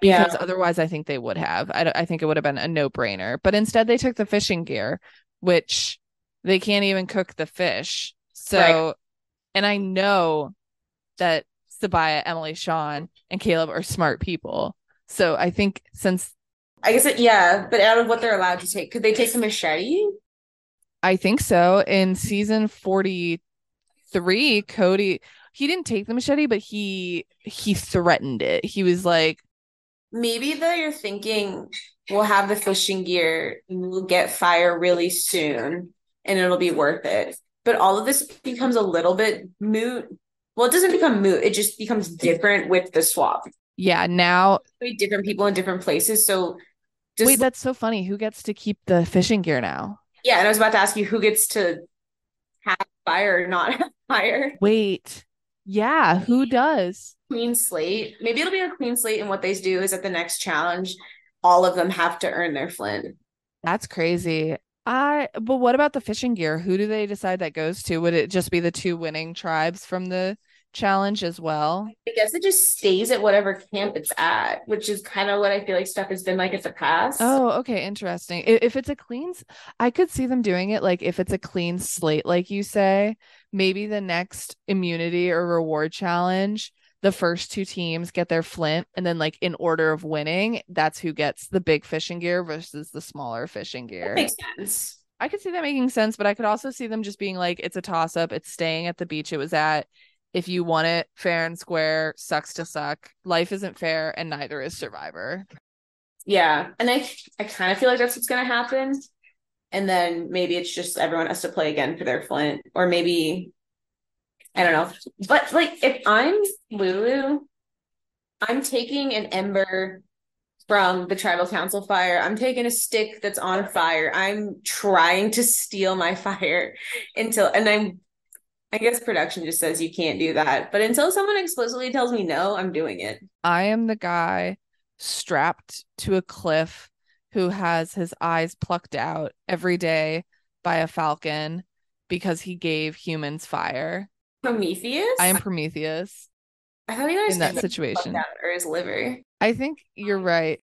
[SPEAKER 2] Yeah.
[SPEAKER 1] because otherwise I think they would have. I, I think it would have been a no brainer. But instead, they took the fishing gear, which they can't even cook the fish. So,
[SPEAKER 2] Right.
[SPEAKER 1] and I know that Sabiyah, Emily, Sean, and Kaleb are smart people. So I think since
[SPEAKER 2] I guess it, yeah, but out of what they're allowed to take, could they take the machete?
[SPEAKER 1] I think so. In season 43, Cody he didn't take the machete, but he he threatened it. He was like,
[SPEAKER 2] Maybe though you're thinking we'll have the fishing gear and we'll get fire really soon and it'll be worth it. But all of this becomes a little bit moot. Well, it doesn't become moot, it just becomes different with the swap.
[SPEAKER 1] Yeah, now
[SPEAKER 2] different people in different places. So just
[SPEAKER 1] wait, that's so funny. Who gets to keep the fishing gear now?
[SPEAKER 2] yeah, and I was about to ask you who gets to have fire or not have fire.
[SPEAKER 1] Wait. Yeah, who does?
[SPEAKER 2] Clean slate. Maybe it'll be a clean slate, and what they do is at the next challenge, all of them have to earn their flint.
[SPEAKER 1] That's crazy. I but what about the fishing gear? Who do they decide that goes to? Would it just be the two winning tribes from the challenge as well?
[SPEAKER 2] I guess it just stays at whatever camp it's at, which is kind of what I feel like stuff has been like in the past.
[SPEAKER 1] Oh, okay, interesting. If it's a clean, I could see them doing it like if it's a clean slate, like you say, maybe the next immunity or reward challenge, the first two teams get their flint, and then like in order of winning, that's who gets the big fishing gear versus the smaller fishing
[SPEAKER 2] that
[SPEAKER 1] gear.
[SPEAKER 2] makes sense.
[SPEAKER 1] I could see that making sense, but I could also see them just being like, it's a toss up. It's staying at the beach it was at. If you want it fair and square, sucks to suck. Life isn't fair, and neither is Survivor.
[SPEAKER 2] Yeah, and I I kind of feel like that's what's gonna happen. And then maybe it's just everyone has to play again for their flint, or maybe I don't know. But like if I'm Lulu, I'm taking an ember from the tribal council fire. I'm taking a stick that's on fire. I'm trying to steal my fire until and I'm I guess production just says you can't do that. But until someone explicitly tells me no, I'm doing it.
[SPEAKER 1] I am the guy strapped to a cliff who has his eyes plucked out every day by a falcon because he gave humans fire.
[SPEAKER 2] Prometheus?
[SPEAKER 1] I am Prometheus
[SPEAKER 2] I thought you guys
[SPEAKER 1] in that situation.
[SPEAKER 2] or his liver.
[SPEAKER 1] I think you're right.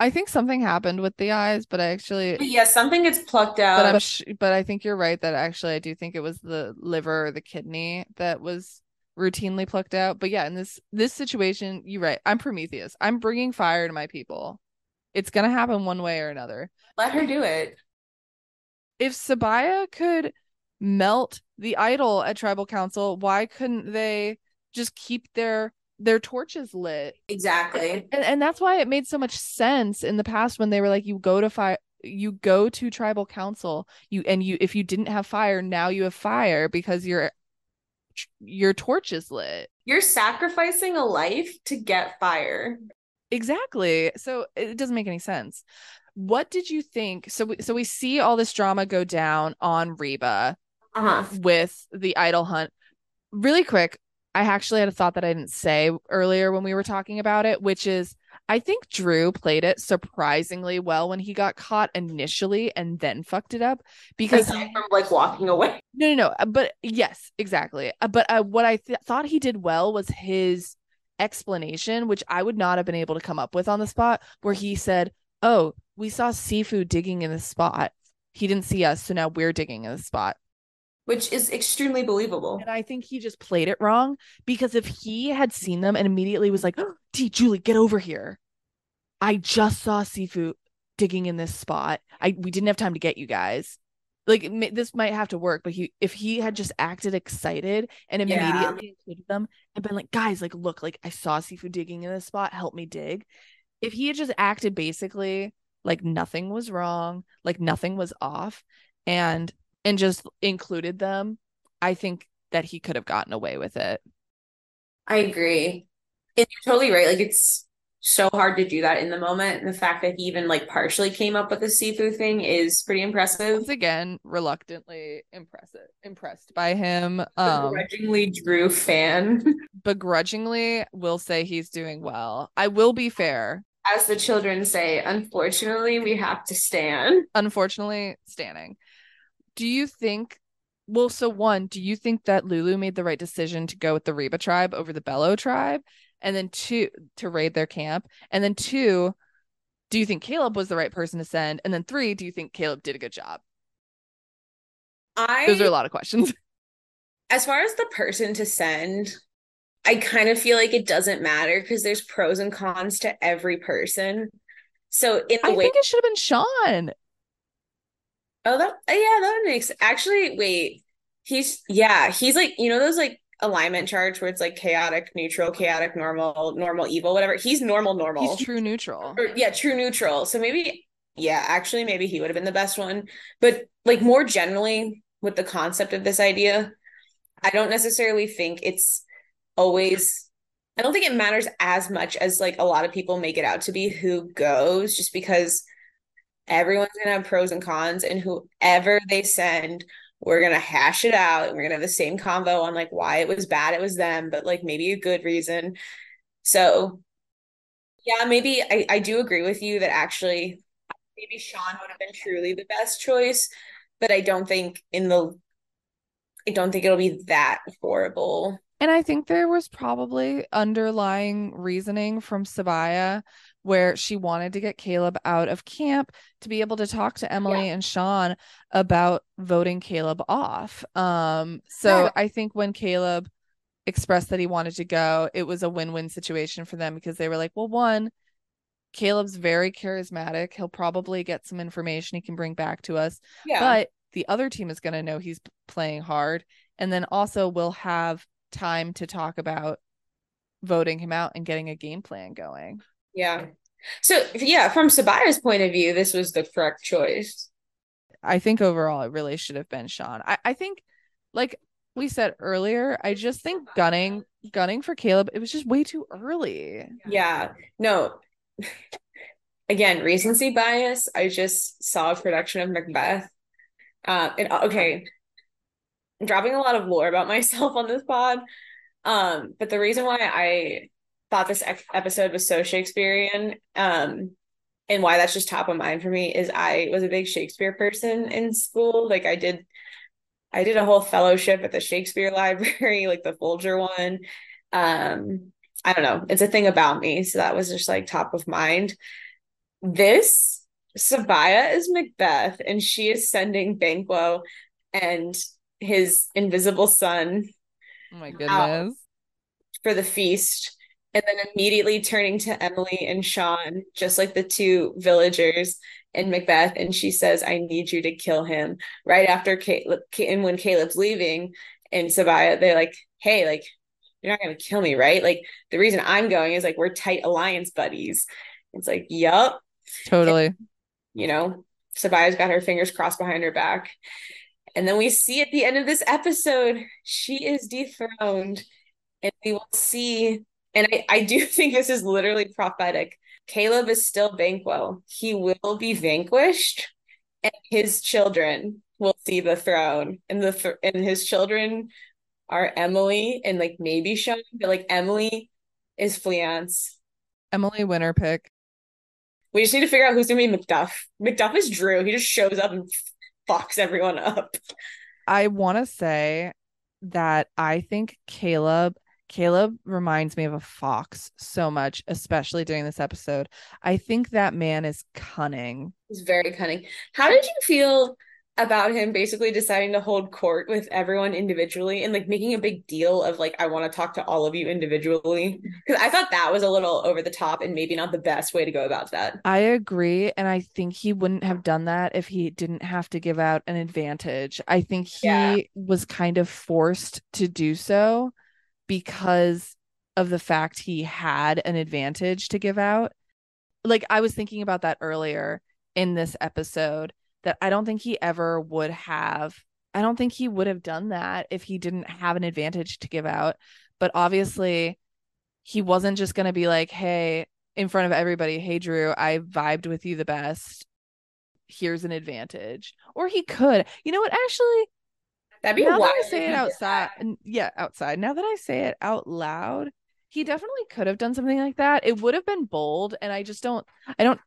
[SPEAKER 1] I think something happened with the eyes, but I actually
[SPEAKER 2] But yeah, something gets plucked out.
[SPEAKER 1] but I'm sh- but I think you're right that actually I do think it was the liver or the kidney that was routinely plucked out. But yeah, in this this situation, you're right. I'm Prometheus. I'm bringing fire to my people. It's gonna happen one way or another.
[SPEAKER 2] Let her do it.
[SPEAKER 1] If Sabiyah could melt the idol at tribal council, why couldn't they just keep their their torches lit?
[SPEAKER 2] Exactly.
[SPEAKER 1] and, and that's why it made so much sense in the past when they were like you go to fire you go to tribal council you and you if you didn't have fire now you have fire because your your torch is lit
[SPEAKER 2] You're sacrificing a life to get fire.
[SPEAKER 1] exactly so it doesn't make any sense what did you think so we, so we see all this drama go down on reba
[SPEAKER 2] Uh-huh.
[SPEAKER 1] with the idol hunt really quick i actually had a thought that i didn't say earlier when we were talking about it which is i think drew played it surprisingly well when he got caught initially and then fucked it up because
[SPEAKER 2] from like walking away.
[SPEAKER 1] no no no uh, but yes exactly Uh, but uh, what i th- thought he did well was his explanation, which I would not have been able to come up with on the spot, where he said, Oh, we saw Sifu digging in the spot. He didn't see us, so now we're digging in the spot.
[SPEAKER 2] Which is extremely believable.
[SPEAKER 1] And I think he just played it wrong because if he had seen them and immediately was like, oh, T, Julie, get over here. I just saw Sifu digging in this spot. I we didn't have time to get you guys like this might have to work but he if he had just acted excited and immediately yeah. included them and been like guys like look like i saw Sifu digging in this spot help me dig if he had just acted basically like nothing was wrong like nothing was off and and just included them i think that he could have gotten away with it
[SPEAKER 2] i agree and you're totally right like it's so hard to do that in the moment. And the fact that he even like partially came up with the Sifu thing is pretty impressive.
[SPEAKER 1] Once again, reluctantly impressive, impressed by him. Um,
[SPEAKER 2] begrudgingly Drew fan.
[SPEAKER 1] begrudgingly will say he's doing well. I will be fair.
[SPEAKER 2] As the children say, unfortunately, we have to stand.
[SPEAKER 1] Unfortunately, standing. Do you think well, so one, do you think that Lulu made the right decision to go with the Reba tribe over the Belo tribe? and then two to raid their camp? And then two do you think Kaleb was the right person to send? And then three do you think Kaleb did a good job?
[SPEAKER 2] I
[SPEAKER 1] those are a lot of questions.
[SPEAKER 2] As far as the person to send i kind of feel like it doesn't matter because there's pros and cons to every person. So in the
[SPEAKER 1] I
[SPEAKER 2] way
[SPEAKER 1] think it should have been sean
[SPEAKER 2] oh that oh, yeah that makes actually wait he's yeah he's like you know those like alignment charts where it's like chaotic, neutral, chaotic, normal, normal, evil, whatever. He's normal, normal.
[SPEAKER 1] He's true neutral.
[SPEAKER 2] Or, yeah, true neutral. So maybe, yeah, actually, maybe he would have been the best one. But like more generally with the concept of this idea, I don't necessarily think it's always. I don't think it matters as much as like a lot of people make it out to be who goes, just because everyone's gonna have pros and cons, and whoever they send we're gonna hash it out and we're gonna have the same convo on like why it was bad it was them but like maybe a good reason. So yeah maybe i, I do agree with you that actually maybe sean would have been truly the best choice but i don't think in the i don't think it'll be that horrible.
[SPEAKER 1] And i think there was probably underlying reasoning from sabiyah where she wanted to get Kaleb out of camp to be able to talk to Emily yeah. and Sean about voting Kaleb off. Um, so. I think when Kaleb expressed that he wanted to go, it was a win-win situation for them because they were like, well, one, Kaleb's very charismatic. He'll probably get some information he can bring back to us. Yeah. But the other team is going to know he's playing hard. And then also we'll have time to talk about voting him out and getting a game plan going.
[SPEAKER 2] Yeah. So yeah, from Sabiyah's point of view, this was the correct choice.
[SPEAKER 1] I think overall it really should have been Sean. I, I think like we said earlier, I just think gunning gunning for Kaleb, it was just way too early.
[SPEAKER 2] Yeah. No. Again, recency bias. I just saw a production of Macbeth. Uh and okay. I'm dropping a lot of lore about myself on this pod. Um, but the reason why I thought this episode was so Shakespearean. Um, and why that's just top of mind for me is I was a big Shakespeare person in school. Like I did, I did a whole fellowship at the Shakespeare Library, like the Folger one. Um, I don't know, it's a thing about me, so that was just like top of mind. This Sabiyah is Macbeth, and she is sending Banquo and his invisible son.
[SPEAKER 1] Oh my goodness!
[SPEAKER 2] For the feast and then immediately turning to Emily and Sean, just like the two villagers in Macbeth, and she says, "I need you to kill him." Right after Kaleb, and when Kaleb's leaving, and Sabiyah, they're like, "Hey, like, you're not gonna kill me, right? Like, the reason I'm going is like we're tight alliance buddies." It's like, "Yup,
[SPEAKER 1] totally."
[SPEAKER 2] And, you know, Sabiyah's got her fingers crossed behind her back, and then we see at the end of this episode, she is dethroned, and we will see and I, I do think this is literally prophetic. Kaleb is still Banquo. He will be vanquished, and his children will see the throne. And the and his children are Emily and like maybe Sean, but like Emily is Fleance.
[SPEAKER 1] Emily winner pick.
[SPEAKER 2] We just need to figure out who's gonna be Macduff. Macduff is Drew. He just shows up and fucks everyone up.
[SPEAKER 1] I want to say that I think Kaleb Kaleb reminds me of a fox so much, especially during this episode. I think that man is cunning.
[SPEAKER 2] He's very cunning. How did you feel about him basically deciding to hold court with everyone individually and like making a big deal of like I want to talk to all of you individually because I thought that was a little over the top and maybe not the best way to go about that.
[SPEAKER 1] I agree and I think he wouldn't have done that if he didn't have to give out an advantage. I think he yeah. was kind of forced to do so because of the fact he had an advantage to give out. Like I was thinking about that earlier in this episode that I don't think he ever would have. I don't think he would have done that if he didn't have an advantage to give out. But obviously, he wasn't just going to be like, hey, in front of everybody, hey, Drew, I vibed with you the best. Here's an advantage. Or he could. You know what? Actually,
[SPEAKER 2] that'd be now
[SPEAKER 1] that I say it outside. Yeah, outside. Now that I say it out loud, he definitely could have done something like that. It would have been bold. And I just don't, I don't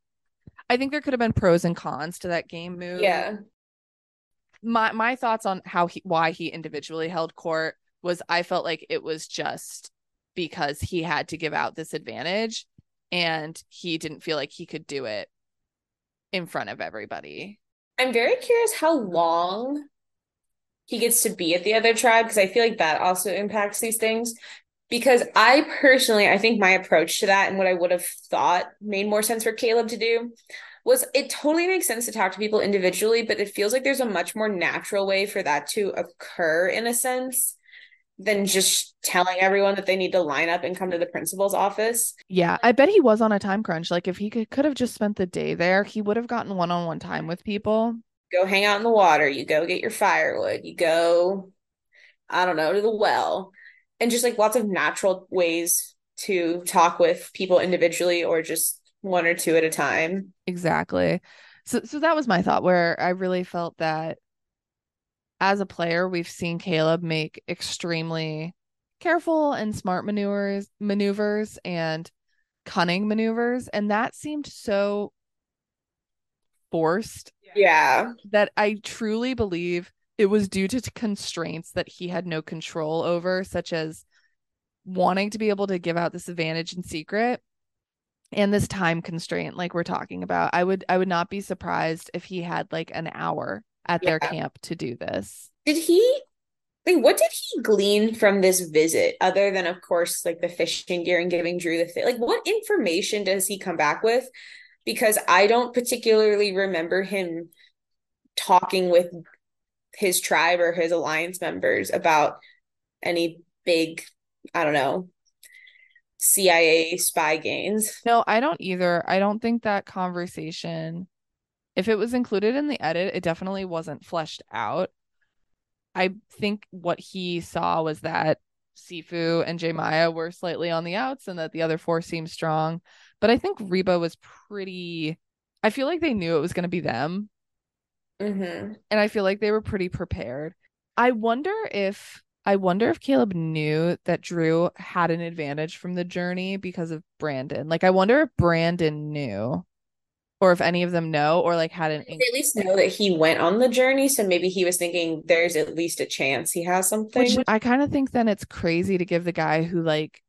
[SPEAKER 1] I think there could have been pros and cons to that game move.
[SPEAKER 2] Yeah.
[SPEAKER 1] My my thoughts on how he why he individually held court was I felt like it was just because he had to give out this advantage and he didn't feel like he could do it in front of everybody.
[SPEAKER 2] I'm very curious how long he gets to be at the other tribe because I feel like that also impacts these things because I personally, I think my approach to that and what I would have thought made more sense for Kaleb to do was it totally makes sense to talk to people individually, but it feels like there's a much more natural way for that to occur in a sense than just telling everyone that they need to line up and come to the principal's office.
[SPEAKER 1] Yeah, I bet he was on a time crunch. Like if he could, have just spent the day there, he would have gotten one-on-one time with people.
[SPEAKER 2] Go hang out in the water, you go get your firewood, you go I don't know, to the well and just like lots of natural ways to talk with people individually or just one or two at a time.
[SPEAKER 1] Exactly. So so that was my thought where I really felt that as a player we've seen Kaleb make extremely careful and smart maneuvers maneuvers and cunning maneuvers and that seemed so forced.
[SPEAKER 2] Yeah.
[SPEAKER 1] That I truly believe it was due to constraints that he had no control over, such as wanting to be able to give out this advantage in secret and this time constraint like we're talking about i would i would not be surprised if he had like an hour at yeah. their camp to do this
[SPEAKER 2] did he like what did he glean from this visit other than of course like the fishing gear and giving drew the thing like what information does he come back with because i don't particularly remember him talking with his tribe or his alliance members about any big, I don't know, CIA spy gains.
[SPEAKER 1] No, I don't either. I don't think that conversation, if it was included in the edit, it definitely wasn't fleshed out. I think what he saw was that Sifu and J Maya were slightly on the outs and that the other four seemed strong. But I think Reba was pretty I feel like they knew it was going to be them
[SPEAKER 2] Mm-hmm.
[SPEAKER 1] And I feel like they were pretty prepared. I wonder if I wonder if Kaleb knew that Drew had an advantage from the journey because of Brandon. Like I wonder if Brandon knew or if any of them know or like had an
[SPEAKER 2] they at least know that he went on the journey so maybe he was thinking there's at least a chance he has something. Which
[SPEAKER 1] i kind of think then it's crazy to give the guy who like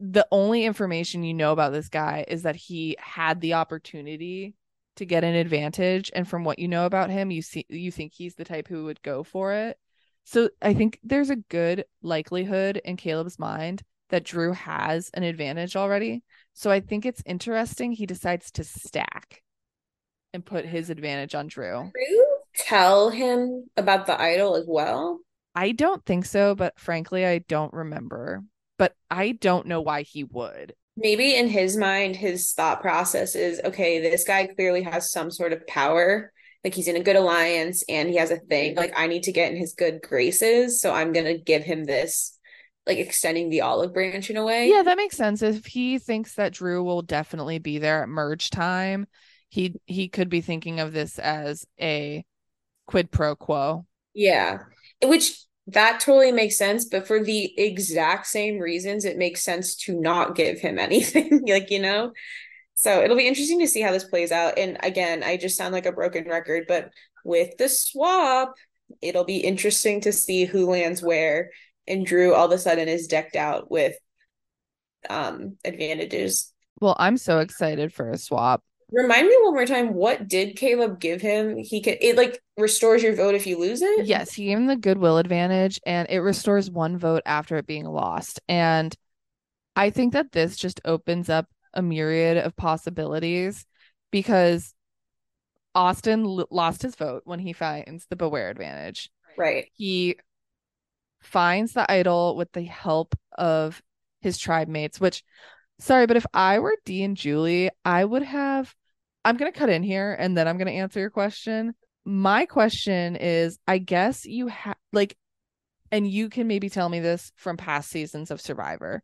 [SPEAKER 1] the only information you know about this guy is that he had the opportunity to get an advantage and from what you know about him you see you think he's the type who would go for it. So i think there's a good likelihood in Kaleb's mind that drew has an advantage already so i think it's interesting he decides to stack and put his advantage on drew.
[SPEAKER 2] Drew tell him about the idol as well?
[SPEAKER 1] I don't think so but frankly i don't remember. But i don't know why he would.
[SPEAKER 2] Maybe in his mind his thought process is okay this guy clearly has some sort of power. Like he's in a good alliance and he has a thing. Like i need to get in his good graces so i'm gonna give him this like extending the olive branch in a way.
[SPEAKER 1] Yeah that makes sense. If he thinks that drew will definitely be there at merge time he he could be thinking of this as a quid pro quo.
[SPEAKER 2] Yeah which that totally makes sense but for the exact same reasons it makes sense to not give him anything like you know? So it'll be interesting to see how this plays out. And again i just sound like a broken record but with the swap it'll be interesting to see who lands where and Drew all of a sudden is decked out with um advantages.
[SPEAKER 1] Well, I'm so excited for a swap.
[SPEAKER 2] Remind me one more time, what did Kaleb give him? He could it like restores your vote if you lose it?
[SPEAKER 1] Yes, he gave him the goodwill advantage and it restores one vote after it being lost. And I think that this just opens up a myriad of possibilities because Austin l- lost his vote when he finds the beware advantage.
[SPEAKER 2] Right.
[SPEAKER 1] He finds the idol with the help of his tribe mates, which sorry, but if I were Dee and Julie, I would have I'm going to cut in here and then I'm going to answer your question. My question is I guess you have like and you can maybe tell me this from past seasons of Survivor.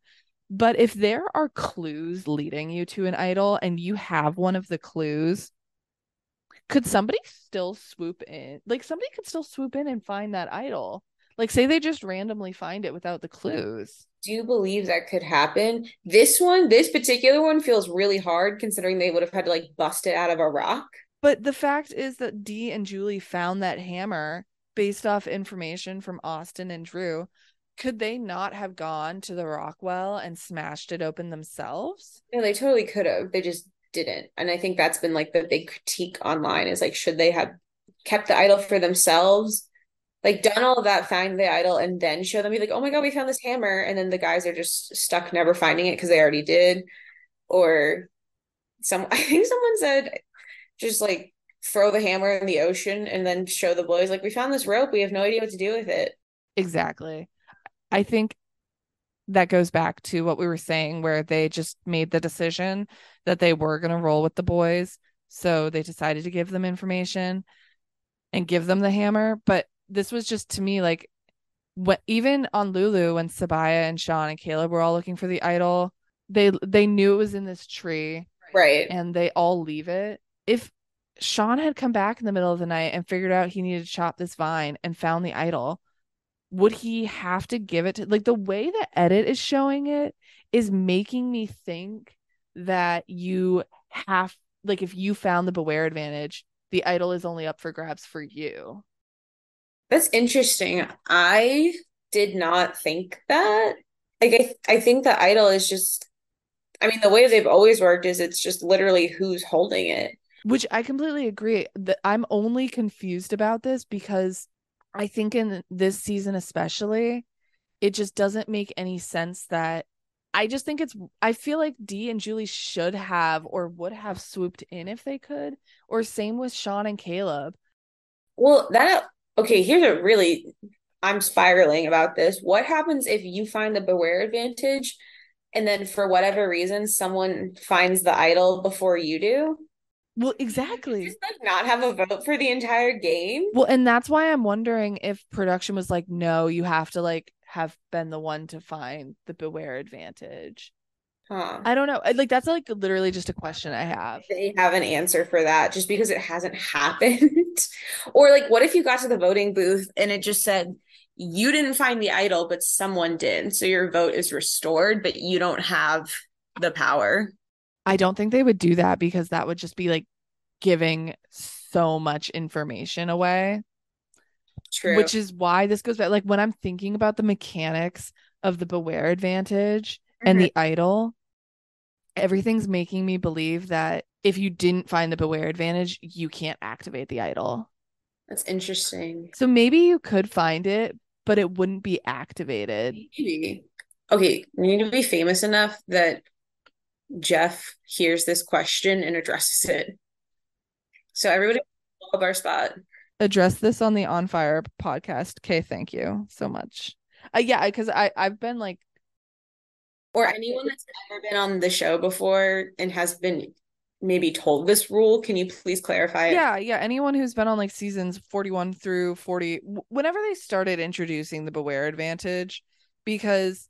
[SPEAKER 1] But if there are clues leading you to an idol and you have one of the clues, could somebody still swoop in? Like somebody could still swoop in and find that idol. Like say they just randomly find it without the clues.
[SPEAKER 2] Do you believe that could happen? This one, this particular one feels really hard considering they would have had to like bust it out of a rock.
[SPEAKER 1] But the fact is that Dee and Julie found that hammer based off information from Austin and Drew. Could they not have gone to the Rockwell and smashed it open themselves?
[SPEAKER 2] No, they totally could have. They just didn't. And I think that's been like the big critique online is like, should they have kept the idol for themselves? Like done all of that, find the idol, and then show them be like, oh my god, we found this hammer, and then the guys are just stuck never finding it because they already did. Or some I think someone said just like throw the hammer in the ocean and then show the boys like we found this rope, we have no idea what to do with it.
[SPEAKER 1] Exactly. I think that goes back to what we were saying, where they just made the decision that they were going to roll with the boys. So they decided to give them information and give them the hammer. But this was just to me like what even on Lulu when Sabiyah and Sean and Kaleb were all looking for the idol, they they knew it was in this tree.
[SPEAKER 2] Right.
[SPEAKER 1] And they all leave it. If Sean had come back in the middle of the night and figured out he needed to chop this vine and found the idol, would he have to give it to like the way the edit is showing it is making me think that you have like if you found the beware advantage the idol is only up for grabs for you
[SPEAKER 2] that's interesting. I did not think that. Like i, I think the idol is just i mean the way they've always worked is it's just literally who's holding it.
[SPEAKER 1] Which i completely agree. That i'm only confused about this because I think in this season especially, it just doesn't make any sense that I just think it's I feel like Dee and Julie should have or would have swooped in if they could, or same with Sean and Kaleb.
[SPEAKER 2] Well, that okay, here's a really I'm spiraling about this. What happens if you find the beware advantage and then for whatever reason someone finds the idol before you do?
[SPEAKER 1] Well, exactly.
[SPEAKER 2] Just like not have a vote for the entire game.
[SPEAKER 1] Well, and that's why I'm wondering if production was like, no, you have to like have been the one to find the beware advantage.
[SPEAKER 2] Huh.
[SPEAKER 1] I don't know. Like that's like literally just a question I have.
[SPEAKER 2] They have an answer for that just because it hasn't happened. or like what if you got to the voting booth and it just said you didn't find the idol but someone did. So your vote is restored but you don't have the power.
[SPEAKER 1] I don't think they would do that because that would just be like giving so much information away.
[SPEAKER 2] True.
[SPEAKER 1] Which is why this goes back. Like when I'm thinking about the mechanics of the beware advantage mm-hmm. and the idol, everything's making me believe that if you didn't find the beware advantage, you can't activate the idol.
[SPEAKER 2] That's interesting.
[SPEAKER 1] So maybe you could find it, but it wouldn't be activated.
[SPEAKER 2] Maybe. Okay, we need to be famous enough that Jeff hears this question and addresses it. So everybody love our spot.
[SPEAKER 1] Address this on the On Fire podcast. Okay, thank you so much. Uh, yeah, because I I've been like,
[SPEAKER 2] or anyone that's ever been on the show before and has been maybe told this rule. Can you please clarify?
[SPEAKER 1] It? Yeah, yeah. Anyone who's been on like seasons forty one through forty, whenever they started introducing the Beware Advantage, because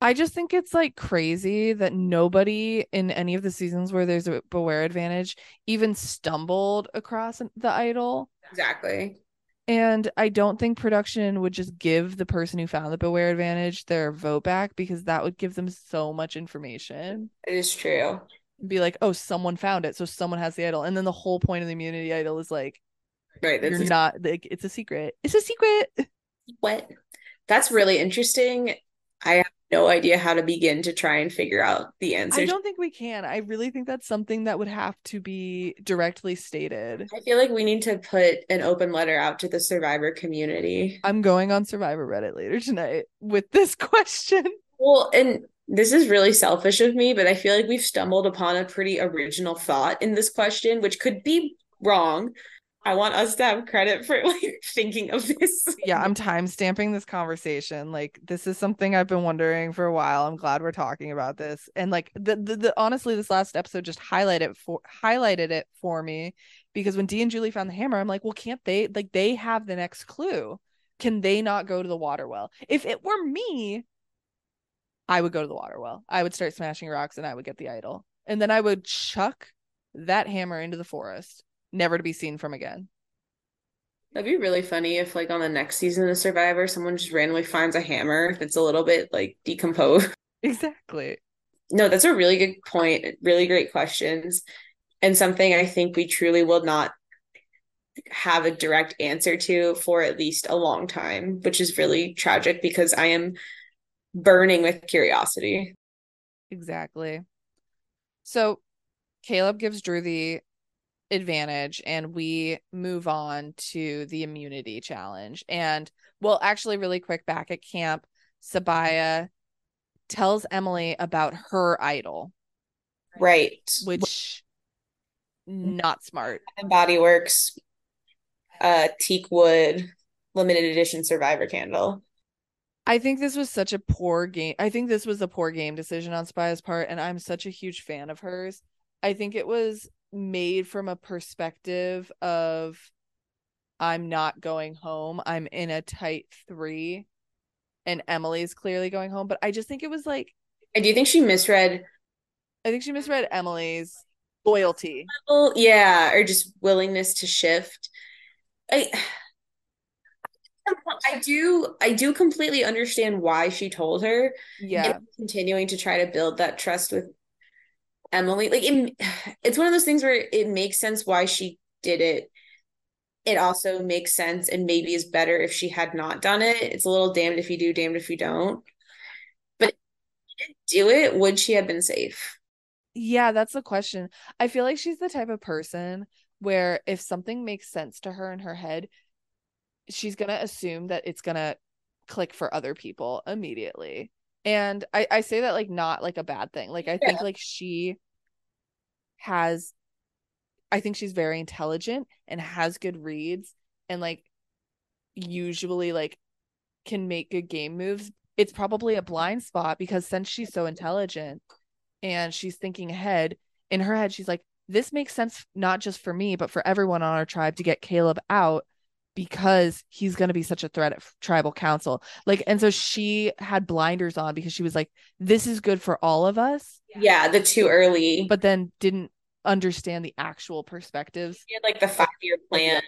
[SPEAKER 1] I just think it's like crazy that nobody in any of the seasons where there's a beware advantage even stumbled across the idol.
[SPEAKER 2] Exactly.
[SPEAKER 1] And I don't think production would just give the person who found the beware advantage their vote back because that would give them so much information.
[SPEAKER 2] It is true.
[SPEAKER 1] Be like, oh, someone found it, so someone has the idol, and then the whole point of the immunity idol is like,
[SPEAKER 2] right,
[SPEAKER 1] you're not like it's a secret. It's a secret.
[SPEAKER 2] What? That's really interesting. I have no idea how to begin to try and figure out the answer.
[SPEAKER 1] I don't think we can. I really think that's something that would have to be directly stated.
[SPEAKER 2] I feel like we need to put an open letter out to the survivor community.
[SPEAKER 1] I'm going on Survivor Reddit later tonight with this question.
[SPEAKER 2] Well, and this is really selfish of me, but I feel like we've stumbled upon a pretty original thought in this question, which could be wrong. I want us to have credit for like thinking of this.
[SPEAKER 1] Yeah, I'm time stamping this conversation. Like this is something I've been wondering for a while. I'm glad we're talking about this. And like the the, the honestly, this last episode just highlighted for highlighted it for me because when Dee and Julie found the hammer, I'm like, well, can't they like they have the next clue? Can they not go to the water well? If it were me, I would go to the water well. I would start smashing rocks and I would get the idol. And then I would chuck that hammer into the forest, never to be seen from again.
[SPEAKER 2] That'd be really funny if, like, on the next season of Survivor, someone just randomly finds a hammer that's a little bit like decomposed.
[SPEAKER 1] Exactly.
[SPEAKER 2] No, that's a really good point. Really great questions. And something I think we truly will not have a direct answer to for at least a long time, which is really tragic because I am burning with curiosity.
[SPEAKER 1] Exactly. So Kaleb gives Drew the advantage and we move on to the immunity challenge. And well, actually, really quick back at camp, Sabiyah tells Emily about her idol.
[SPEAKER 2] Right.
[SPEAKER 1] Which not smart.
[SPEAKER 2] Body Works, uh, teak wood, limited edition survivor candle.
[SPEAKER 1] I think this was such a poor game. I think this was a poor game decision on Spy's part, and I'm such a huge fan of hers. I think it was made from a perspective of I'm not going home. I'm in a tight three, and Emily's clearly going home. But I just think it was like
[SPEAKER 2] I do think she misread.
[SPEAKER 1] I think she misread Emily's loyalty.
[SPEAKER 2] Well, yeah, or just willingness to shift. I I do I do completely understand why she told her.
[SPEAKER 1] Yeah.
[SPEAKER 2] continuing to try to build that trust with Emily. Like it, it's one of those things where it makes sense why she did it. It also makes sense and maybe is better if she had not done it. It's a little damned if you do, damned if you don't. But do it, would she have been safe?
[SPEAKER 1] Yeah, that's the question. I feel like she's the type of person where if something makes sense to her in her head, she's gonna assume that it's gonna click for other people immediately and i i say that like not like a bad thing like i yeah. think like she has i think she's very intelligent and has good reads and like usually like can make good game moves. It's probably a blind spot because since she's so intelligent and she's thinking ahead in her head she's like this makes sense not just for me but for everyone on our tribe to get Kaleb out because he's going to be such a threat at tribal council. Like, and so she had blinders on because she was like, this is good for all of us.
[SPEAKER 2] Yeah, the too early.
[SPEAKER 1] But then didn't understand the actual perspectives.
[SPEAKER 2] She had like the five year plan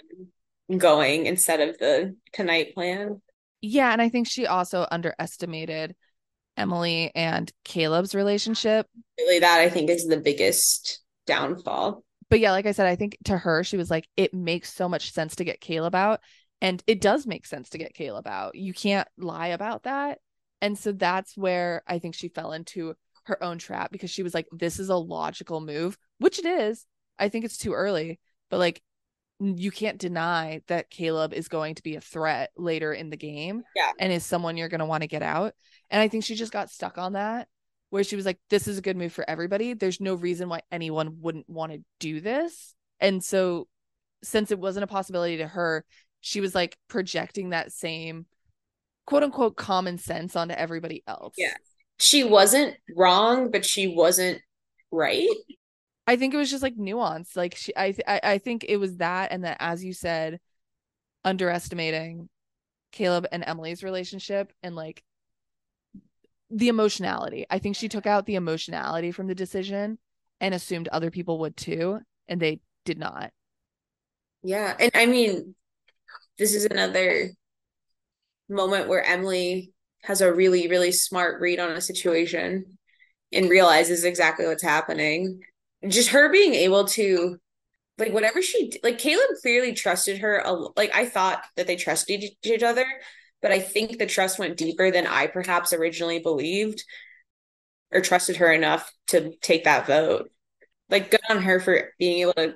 [SPEAKER 2] going instead of the tonight plan.
[SPEAKER 1] Yeah. And I think she also underestimated Emily and Kaleb's relationship.
[SPEAKER 2] Really, that I think is the biggest downfall
[SPEAKER 1] but yeah, like I said, I think to her, she was like, it makes so much sense to get Kaleb out. And it does make sense to get Kaleb out. You can't lie about that. And so that's where I think she fell into her own trap because she was like, this is a logical move, which it is. I think it's too early, but like, you can't deny that Kaleb is going to be a threat later in the game
[SPEAKER 2] yeah.
[SPEAKER 1] and is someone you're going to want to get out. And I think she just got stuck on that where she was like, this is a good move for everybody. There's no reason why anyone wouldn't want to do this. And so, since it wasn't a possibility to her, she was like projecting that same quote unquote common sense onto everybody else.
[SPEAKER 2] Yeah. She wasn't wrong, but she wasn't right.
[SPEAKER 1] I think it was just like nuance. Like she I I, I think it was that and that as you said, underestimating Kaleb and Emily's relationship and like the emotionality. I think she took out the emotionality from the decision and assumed other people would too, and they did not.
[SPEAKER 2] Yeah. And I mean, this is another moment where Emily has a really, really smart read on a situation and realizes exactly what's happening. Just her being able to like whatever she like Kaleb clearly trusted her a, like I thought that they trusted each other but I think the trust went deeper than I perhaps originally believed or trusted her enough to take that vote. Like good on her for being able to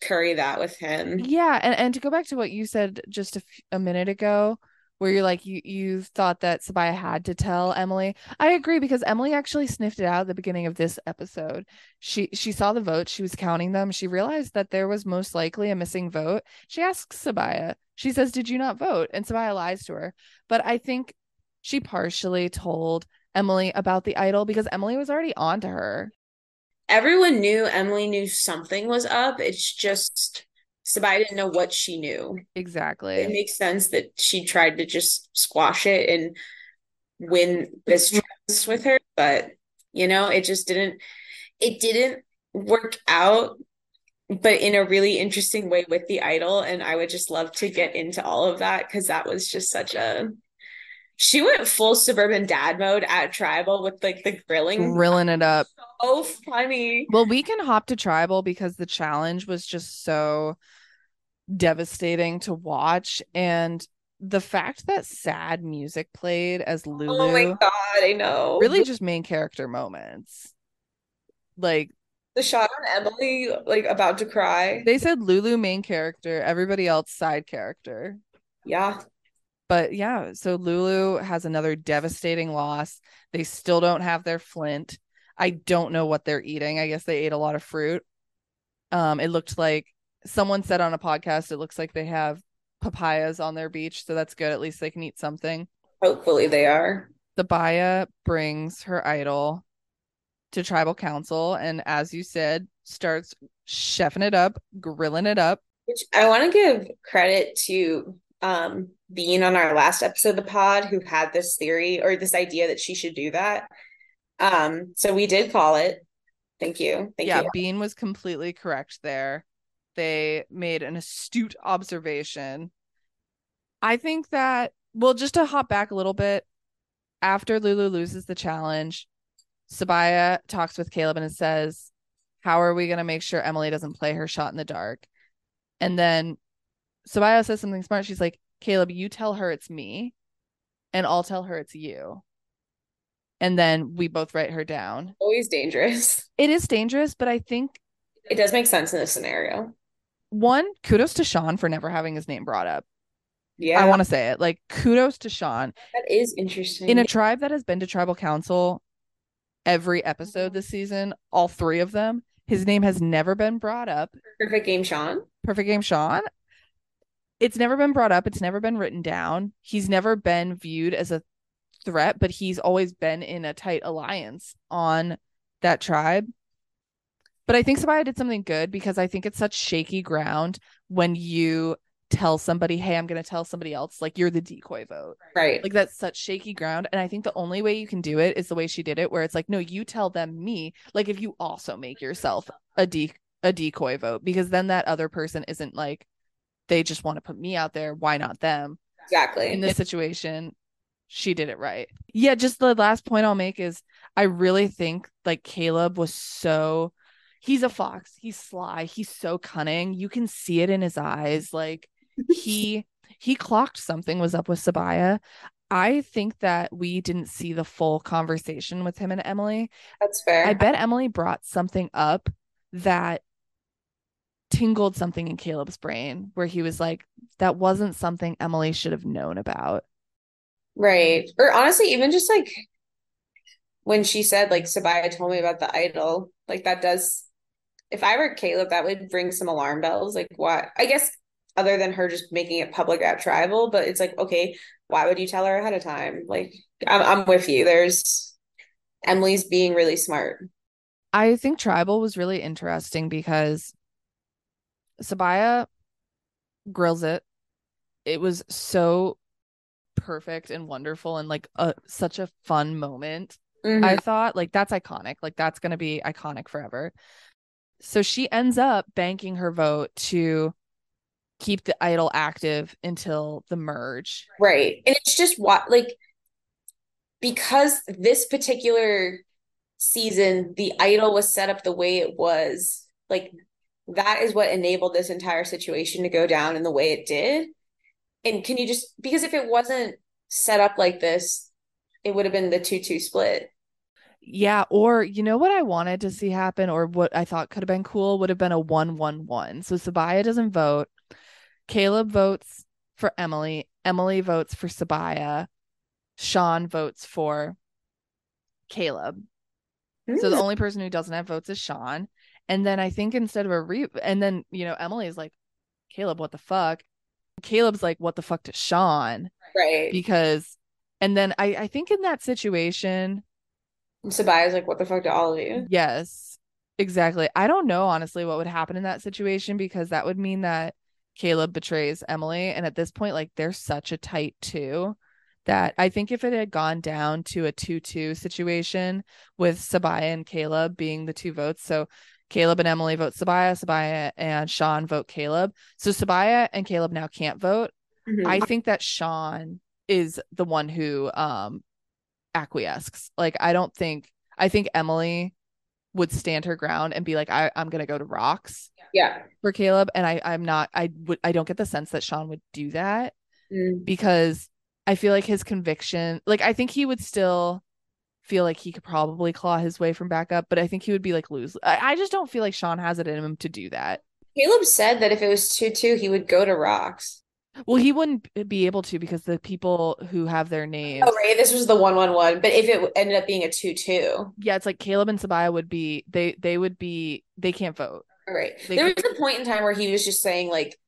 [SPEAKER 2] carry that with him.
[SPEAKER 1] Yeah, and and to go back to what you said just a, f- a minute ago, where you're like you you thought that Sabiyah had to tell Emily. I agree because Emily actually sniffed it out at the beginning of this episode. She she saw the votes, she was counting them. She realized that there was most likely a missing vote. She asks Sabiyah. She says, "Did you not vote?" And Sabiyah lies to her. But I think she partially told Emily about the idol because Emily was already on to her.
[SPEAKER 2] Everyone knew Emily knew something was up. It's just Sabiyah didn't know what she knew.
[SPEAKER 1] Exactly.
[SPEAKER 2] It makes sense that she tried to just squash it and win this mm-hmm. trust with her, but you know, it just didn't it didn't work out but in a really interesting way with the idol and I would just love to get into all of that cuz that was just such a she went full suburban dad mode at tribal with like the grilling
[SPEAKER 1] grilling it up
[SPEAKER 2] so funny
[SPEAKER 1] well we can hop to tribal because the challenge was just so devastating to watch. And the fact that sad music played as Lulu
[SPEAKER 2] oh my god i know.
[SPEAKER 1] really just main character moments. Like
[SPEAKER 2] the shot on emily like about to cry.
[SPEAKER 1] They said Lulu main character everybody else side character.
[SPEAKER 2] Yeah.
[SPEAKER 1] But yeah so Lulu has another devastating loss. They still don't have their flint. I don't know what they're eating. I guess they ate a lot of fruit. Um it looked like someone said on a podcast it looks like they have papayas on their beach so that's good. At least they can eat something.
[SPEAKER 2] Hopefully they are.
[SPEAKER 1] Sabiyah brings her idol to tribal council and as you said starts chefing it up grilling it up.
[SPEAKER 2] Which i want to give credit to um being on our last episode of the pod who had this theory or this idea that she should do that. Um so we did call it. Thank you. Thank
[SPEAKER 1] yeah
[SPEAKER 2] you.
[SPEAKER 1] Bean was completely correct there they made an astute observation. I think that well just to hop back a little bit after lulu loses the challenge Sabiyah talks with Kaleb and says how are we going to make sure emily doesn't play her shot in the dark? And then Sabiyah says something smart. She's like Kaleb you tell her it's me and i'll tell her it's you. And then we both write her down.
[SPEAKER 2] Always dangerous.
[SPEAKER 1] It is dangerous but i think
[SPEAKER 2] it does make sense in this scenario
[SPEAKER 1] one kudos to sean for never having his name brought up
[SPEAKER 2] yeah
[SPEAKER 1] I want to say it. Like kudos to Sean.
[SPEAKER 2] that is interesting
[SPEAKER 1] In a tribe that has been to tribal council every episode mm-hmm. this season, all three of them, his name has never been brought up.
[SPEAKER 2] perfect game sean
[SPEAKER 1] Perfect game Sean. It's never been brought up, it's never been written down. He's never been viewed as a threat, but he's always been in a tight alliance on that tribe. But I think Sabiyah did something good because I think it's such shaky ground when you tell somebody, hey, I'm going to tell somebody else, like you're the decoy vote.
[SPEAKER 2] right
[SPEAKER 1] Like that's such shaky ground. And I think the only way you can do it is the way she did it, where it's like, no, you tell them me. Like if you also make yourself a de- a decoy vote, because then that other person isn't like, they just want to put me out there. Why not them?
[SPEAKER 2] exactly
[SPEAKER 1] In this situation, she did it right. Yeah, just the last point I'll make is I really think like Kaleb was so he's a fox. He's sly. He's so cunning. You can see it in his eyes. Like he he clocked something was up with Sabiyah. I think that we didn't see the full conversation with him and Emily.
[SPEAKER 2] that's fair
[SPEAKER 1] I bet Emily brought something up that tingled something in Kaleb's brain where he was like, that wasn't something Emily should have known about.
[SPEAKER 2] Right. Or honestly, even just like when she said, like, Sabiyah told me about the idol, like that does, if I were Kaleb, that would ring some alarm bells. Like, why? I guess other than her just making it public at tribal, but it's like, okay, why would you tell her ahead of time? Like, I'm, I'm with you. There's Emily's being really smart.
[SPEAKER 1] I think Tribal was really interesting because Sabiyah grills it. It was so perfect and wonderful and like a such a fun moment.
[SPEAKER 2] Mhm.
[SPEAKER 1] I thought like that's iconic. Like that's going to be iconic forever. So she ends up banking her vote to keep the idol active until the merge.
[SPEAKER 2] Right. And it's just what like because this particular season the idol was set up the way it was, like that is what enabled this entire situation to go down in the way it did. And can you just because if it wasn't set up like this, it would have been the 2-2 split.
[SPEAKER 1] Yeah, or you know what I wanted to see happen, or what I thought could have been cool would have been a one-one-one. So Sabiyah doesn't vote. Kaleb votes for Emily. Emily votes for Sabiyah. Sean votes for Kaleb. Mm. So the hmm. only person who doesn't have votes is Sean. And then I think instead of a re and then you know Emily is like, Kaleb, what the fuck? Kaleb's like, what the fuck to Sean?
[SPEAKER 2] Right.
[SPEAKER 1] Because and then I I think in that situation
[SPEAKER 2] Sabiyah's like, what the fuck to all of you?
[SPEAKER 1] Yes. Exactly. I don't know honestly what would happen in that situation because that would mean that Kaleb betrays Emily. And at this point, like they're such a tight two that I think if it had gone down to a 2 2 situation with Sabiyah and Kaleb being the two votes, so Kaleb and Emily vote Sabiyah, Sabiyah and Sean vote Kaleb. So Sabiyah and Kaleb now can't vote. Mm-hmm. I think that Sean is the one who um acquiesces. Like I don't think I think Emily would stand her ground and be like, I, I'm gonna go to rocks.
[SPEAKER 2] Yeah.
[SPEAKER 1] For Kaleb. And I, I'm not I would I don't get the sense that Sean would do that mm. because I feel like his conviction, like I think he would still feel like he could probably claw his way from back up, but I think he would be like lose. I, I just don't feel like Sean has it in him to do that.
[SPEAKER 2] Kaleb said that if it was 2 2, he would go to rocks.
[SPEAKER 1] Well, he wouldn't be able to because the people who have their names.
[SPEAKER 2] Oh, right. This was the one one one. But if it ended up being a two two,
[SPEAKER 1] yeah, it's like Kaleb and Sabiyah would be. They they would be. They can't vote.
[SPEAKER 2] Right. They there was a point in time where he was just saying like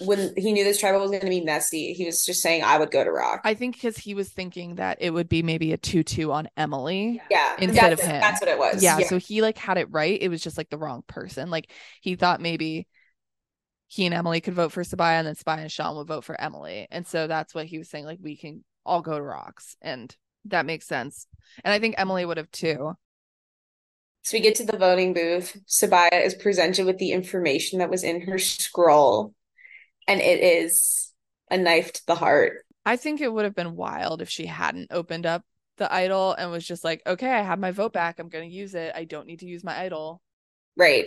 [SPEAKER 2] when he knew this tribal was going to be messy, he was just saying, "I would go to Rock."
[SPEAKER 1] I think because he was thinking that it would be maybe a two-two on Emily,
[SPEAKER 2] yeah,
[SPEAKER 1] instead of him.
[SPEAKER 2] That's what it was.
[SPEAKER 1] Yeah, yeah, so he like had it right. It was just like the wrong person. Like he thought maybe he and Emily could vote for Sabiyah and then Sabiyah and Sean would vote for Emily, and so that's what he was saying. Like we can all go to Rocks, and that makes sense. And I think Emily would have too.
[SPEAKER 2] So we get to the voting booth. Sabiyah is presented with the information that was in her scroll and it is a knife to the heart.
[SPEAKER 1] I think it would have been wild if she hadn't opened up the idol and was just like, okay, I have my vote back. I'm going to use it. I don't need to use my idol.
[SPEAKER 2] Right.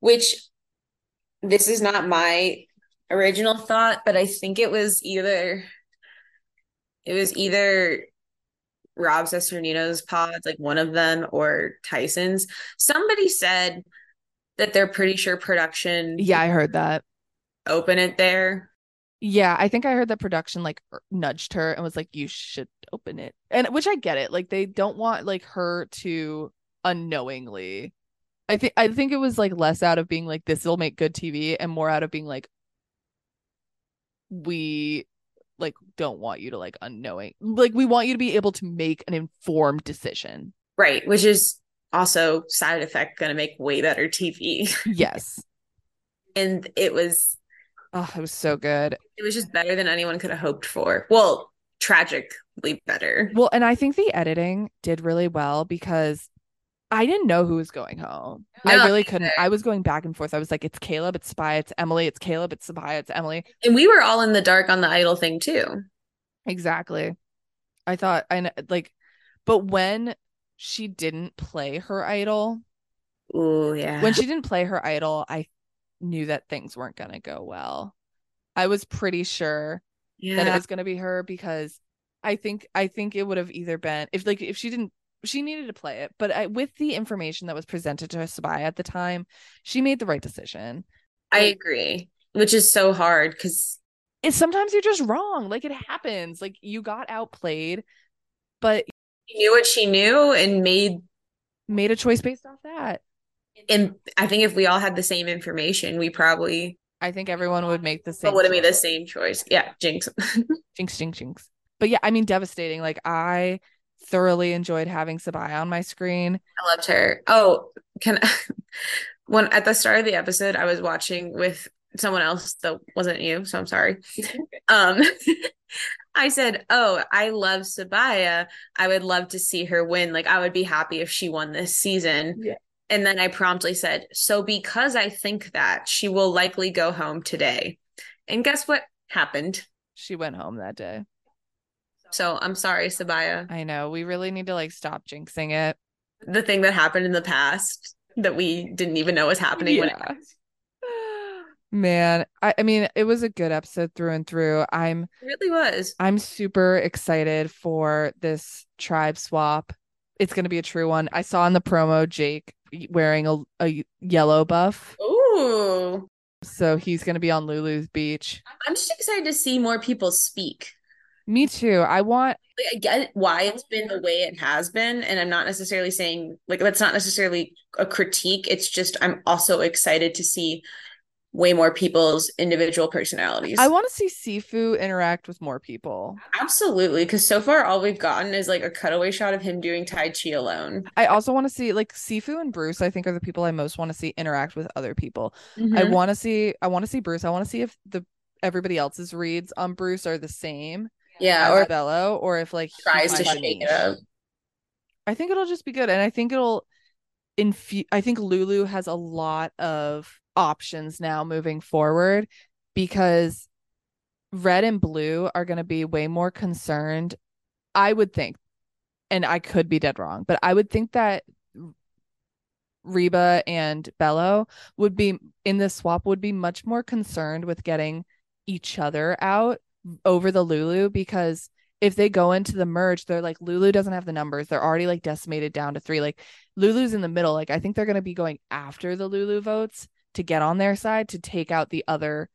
[SPEAKER 2] Which this is not my original thought, but I think it was either it was either Rob Cesternino's pods, like one of them, or Tyson's. Somebody said that they're pretty sure production.
[SPEAKER 1] Yeah, I heard that
[SPEAKER 2] open it there.
[SPEAKER 1] Yeah, I think I heard that production like er, nudged her and was like, "You should open it," and which I get it. Like they don't want like her to unknowingly. I think I think it was like less out of being like this will make good TV and more out of being like we like don't want you to like unknowing like we want you to be able to make an informed decision.
[SPEAKER 2] Right, which is also side effect going to make way better TV.
[SPEAKER 1] yes.
[SPEAKER 2] and it was
[SPEAKER 1] Oh, it was so good.
[SPEAKER 2] It was just better than anyone could have hoped for. Well, tragically better.
[SPEAKER 1] Well, and I think the editing did really well because I didn't know who was going home. No, I really couldn't. I was going back and forth. I was like, it's Kaleb, it's Spy, it's Emily, it's Kaleb, it's Sabiyah, it's Emily.
[SPEAKER 2] And we were all in the dark on the idol thing too.
[SPEAKER 1] Exactly. I thought I like, but when she didn't play her idol,
[SPEAKER 2] oh yeah,
[SPEAKER 1] when she didn't play her idol, I knew that things weren't going to go well. I was pretty sure yeah. that it was going to be her because I think I think it would have either been if like if she didn't she needed to play it, but I, with the information that was presented to her Sabiyah at the time, she made the right decision.
[SPEAKER 2] I agree, which is so hard because
[SPEAKER 1] it's sometimes you're just wrong. Like it happens. Like you got outplayed, but
[SPEAKER 2] she knew what she knew and made
[SPEAKER 1] made a choice based off that
[SPEAKER 2] and I think if we all had the same information, we probably
[SPEAKER 1] I think everyone would make the same
[SPEAKER 2] would have made the same choice. Yeah, jinx.
[SPEAKER 1] jinx, jinx, jinx. But yeah, I mean devastating. Like I thoroughly enjoyed having Sabiyah on my screen.
[SPEAKER 2] I loved her. Oh, can when at the start of the episode I was watching with someone else that wasn't you, so I'm sorry. um I said, "Oh, I love Sabiyah. I would love to see her win. Like I would be happy if she won this season."
[SPEAKER 1] Yeah.
[SPEAKER 2] And then I promptly said, So because I think that, she will likely go home today. And guess what happened?
[SPEAKER 1] She went home that day.
[SPEAKER 2] So I'm sorry, Sabiyah.
[SPEAKER 1] I know. We really need to like stop jinxing it.
[SPEAKER 2] The thing that happened in the past that we didn't even know was happening
[SPEAKER 1] yeah. Man, I, I mean, it was a good episode through and through. I'm
[SPEAKER 2] It really was.
[SPEAKER 1] I'm super excited for this tribe swap. It's going to be a true one. I saw in the promo Jake wearing a, a yellow buff.
[SPEAKER 2] Ooh.
[SPEAKER 1] So he's going to be on Lulu's beach.
[SPEAKER 2] I'm just excited to see more people speak.
[SPEAKER 1] Me too. I want
[SPEAKER 2] Like, I get why it's been the way it has been, and I'm not necessarily saying like that's not necessarily a critique. It's just I'm also excited to see way more people's individual personalities.
[SPEAKER 1] I want to see Sifu interact with more people.
[SPEAKER 2] Absolutely, because so far all we've gotten is like a cutaway shot of him doing Tai Chi alone.
[SPEAKER 1] I also want to see like Sifu and Bruce. I think are the people I most want to see interact with other people. I
[SPEAKER 2] Mhm.
[SPEAKER 1] want to see. I want to see Bruce. I want to see if the everybody else's reads on Bruce are the same
[SPEAKER 2] yeah, or
[SPEAKER 1] Belo, or if like
[SPEAKER 2] tries to shake it up.
[SPEAKER 1] I think it'll just be good, and I think it'll infu- I think Lulu has a lot of options now moving forward because red and blue are going to be way more concerned. I would think, and I could be dead wrong, but I would think that Reba and Belo would be in this swap would be much more concerned with getting each other out over the Lulu because if they go into the merge, they're like Lulu doesn't have the numbers. They're already like decimated down to three. Like Lulu's in the middle. Like I think they're gonna be going after the Lulu votes to get on their side to take out the other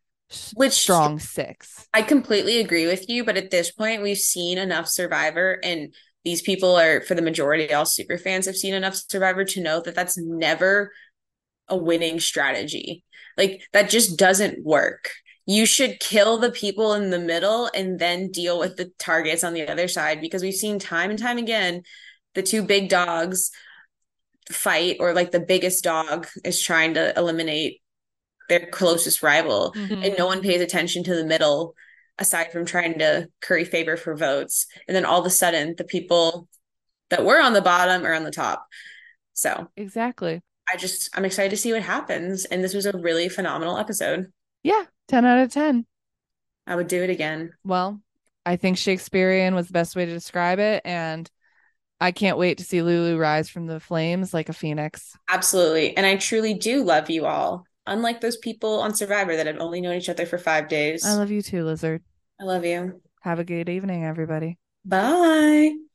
[SPEAKER 2] Which-
[SPEAKER 1] strong six.
[SPEAKER 2] I completely agree with you, but at this point, we've seen enough Survivor, and these people are, for the majority, all super fans have seen enough Survivor to know that that's never a winning strategy. Like, that just doesn't work. You should kill the people in the middle and then deal with the targets on the other side because we've seen time and time again the two big dogs fight, or like the biggest dog is trying to eliminate their closest rival
[SPEAKER 1] Mhm.
[SPEAKER 2] and no one pays attention to the middle aside from trying to curry favor for votes and then all of a sudden the people that were on the bottom are on the top so
[SPEAKER 1] Exactly.
[SPEAKER 2] i just i'm excited to see what happens and this was a really phenomenal episode
[SPEAKER 1] Yeah. 10 out of 10.
[SPEAKER 2] i would do it again
[SPEAKER 1] Well, I think Shakespearean was the best way to describe it. And I can't wait to see Lulu rise from the flames like a phoenix.
[SPEAKER 2] absolutely and i truly do love you all unlike those people on survivor that have only known each other for five days
[SPEAKER 1] I love you too, Lizard.
[SPEAKER 2] i love you
[SPEAKER 1] Have a good evening, everybody.
[SPEAKER 2] bye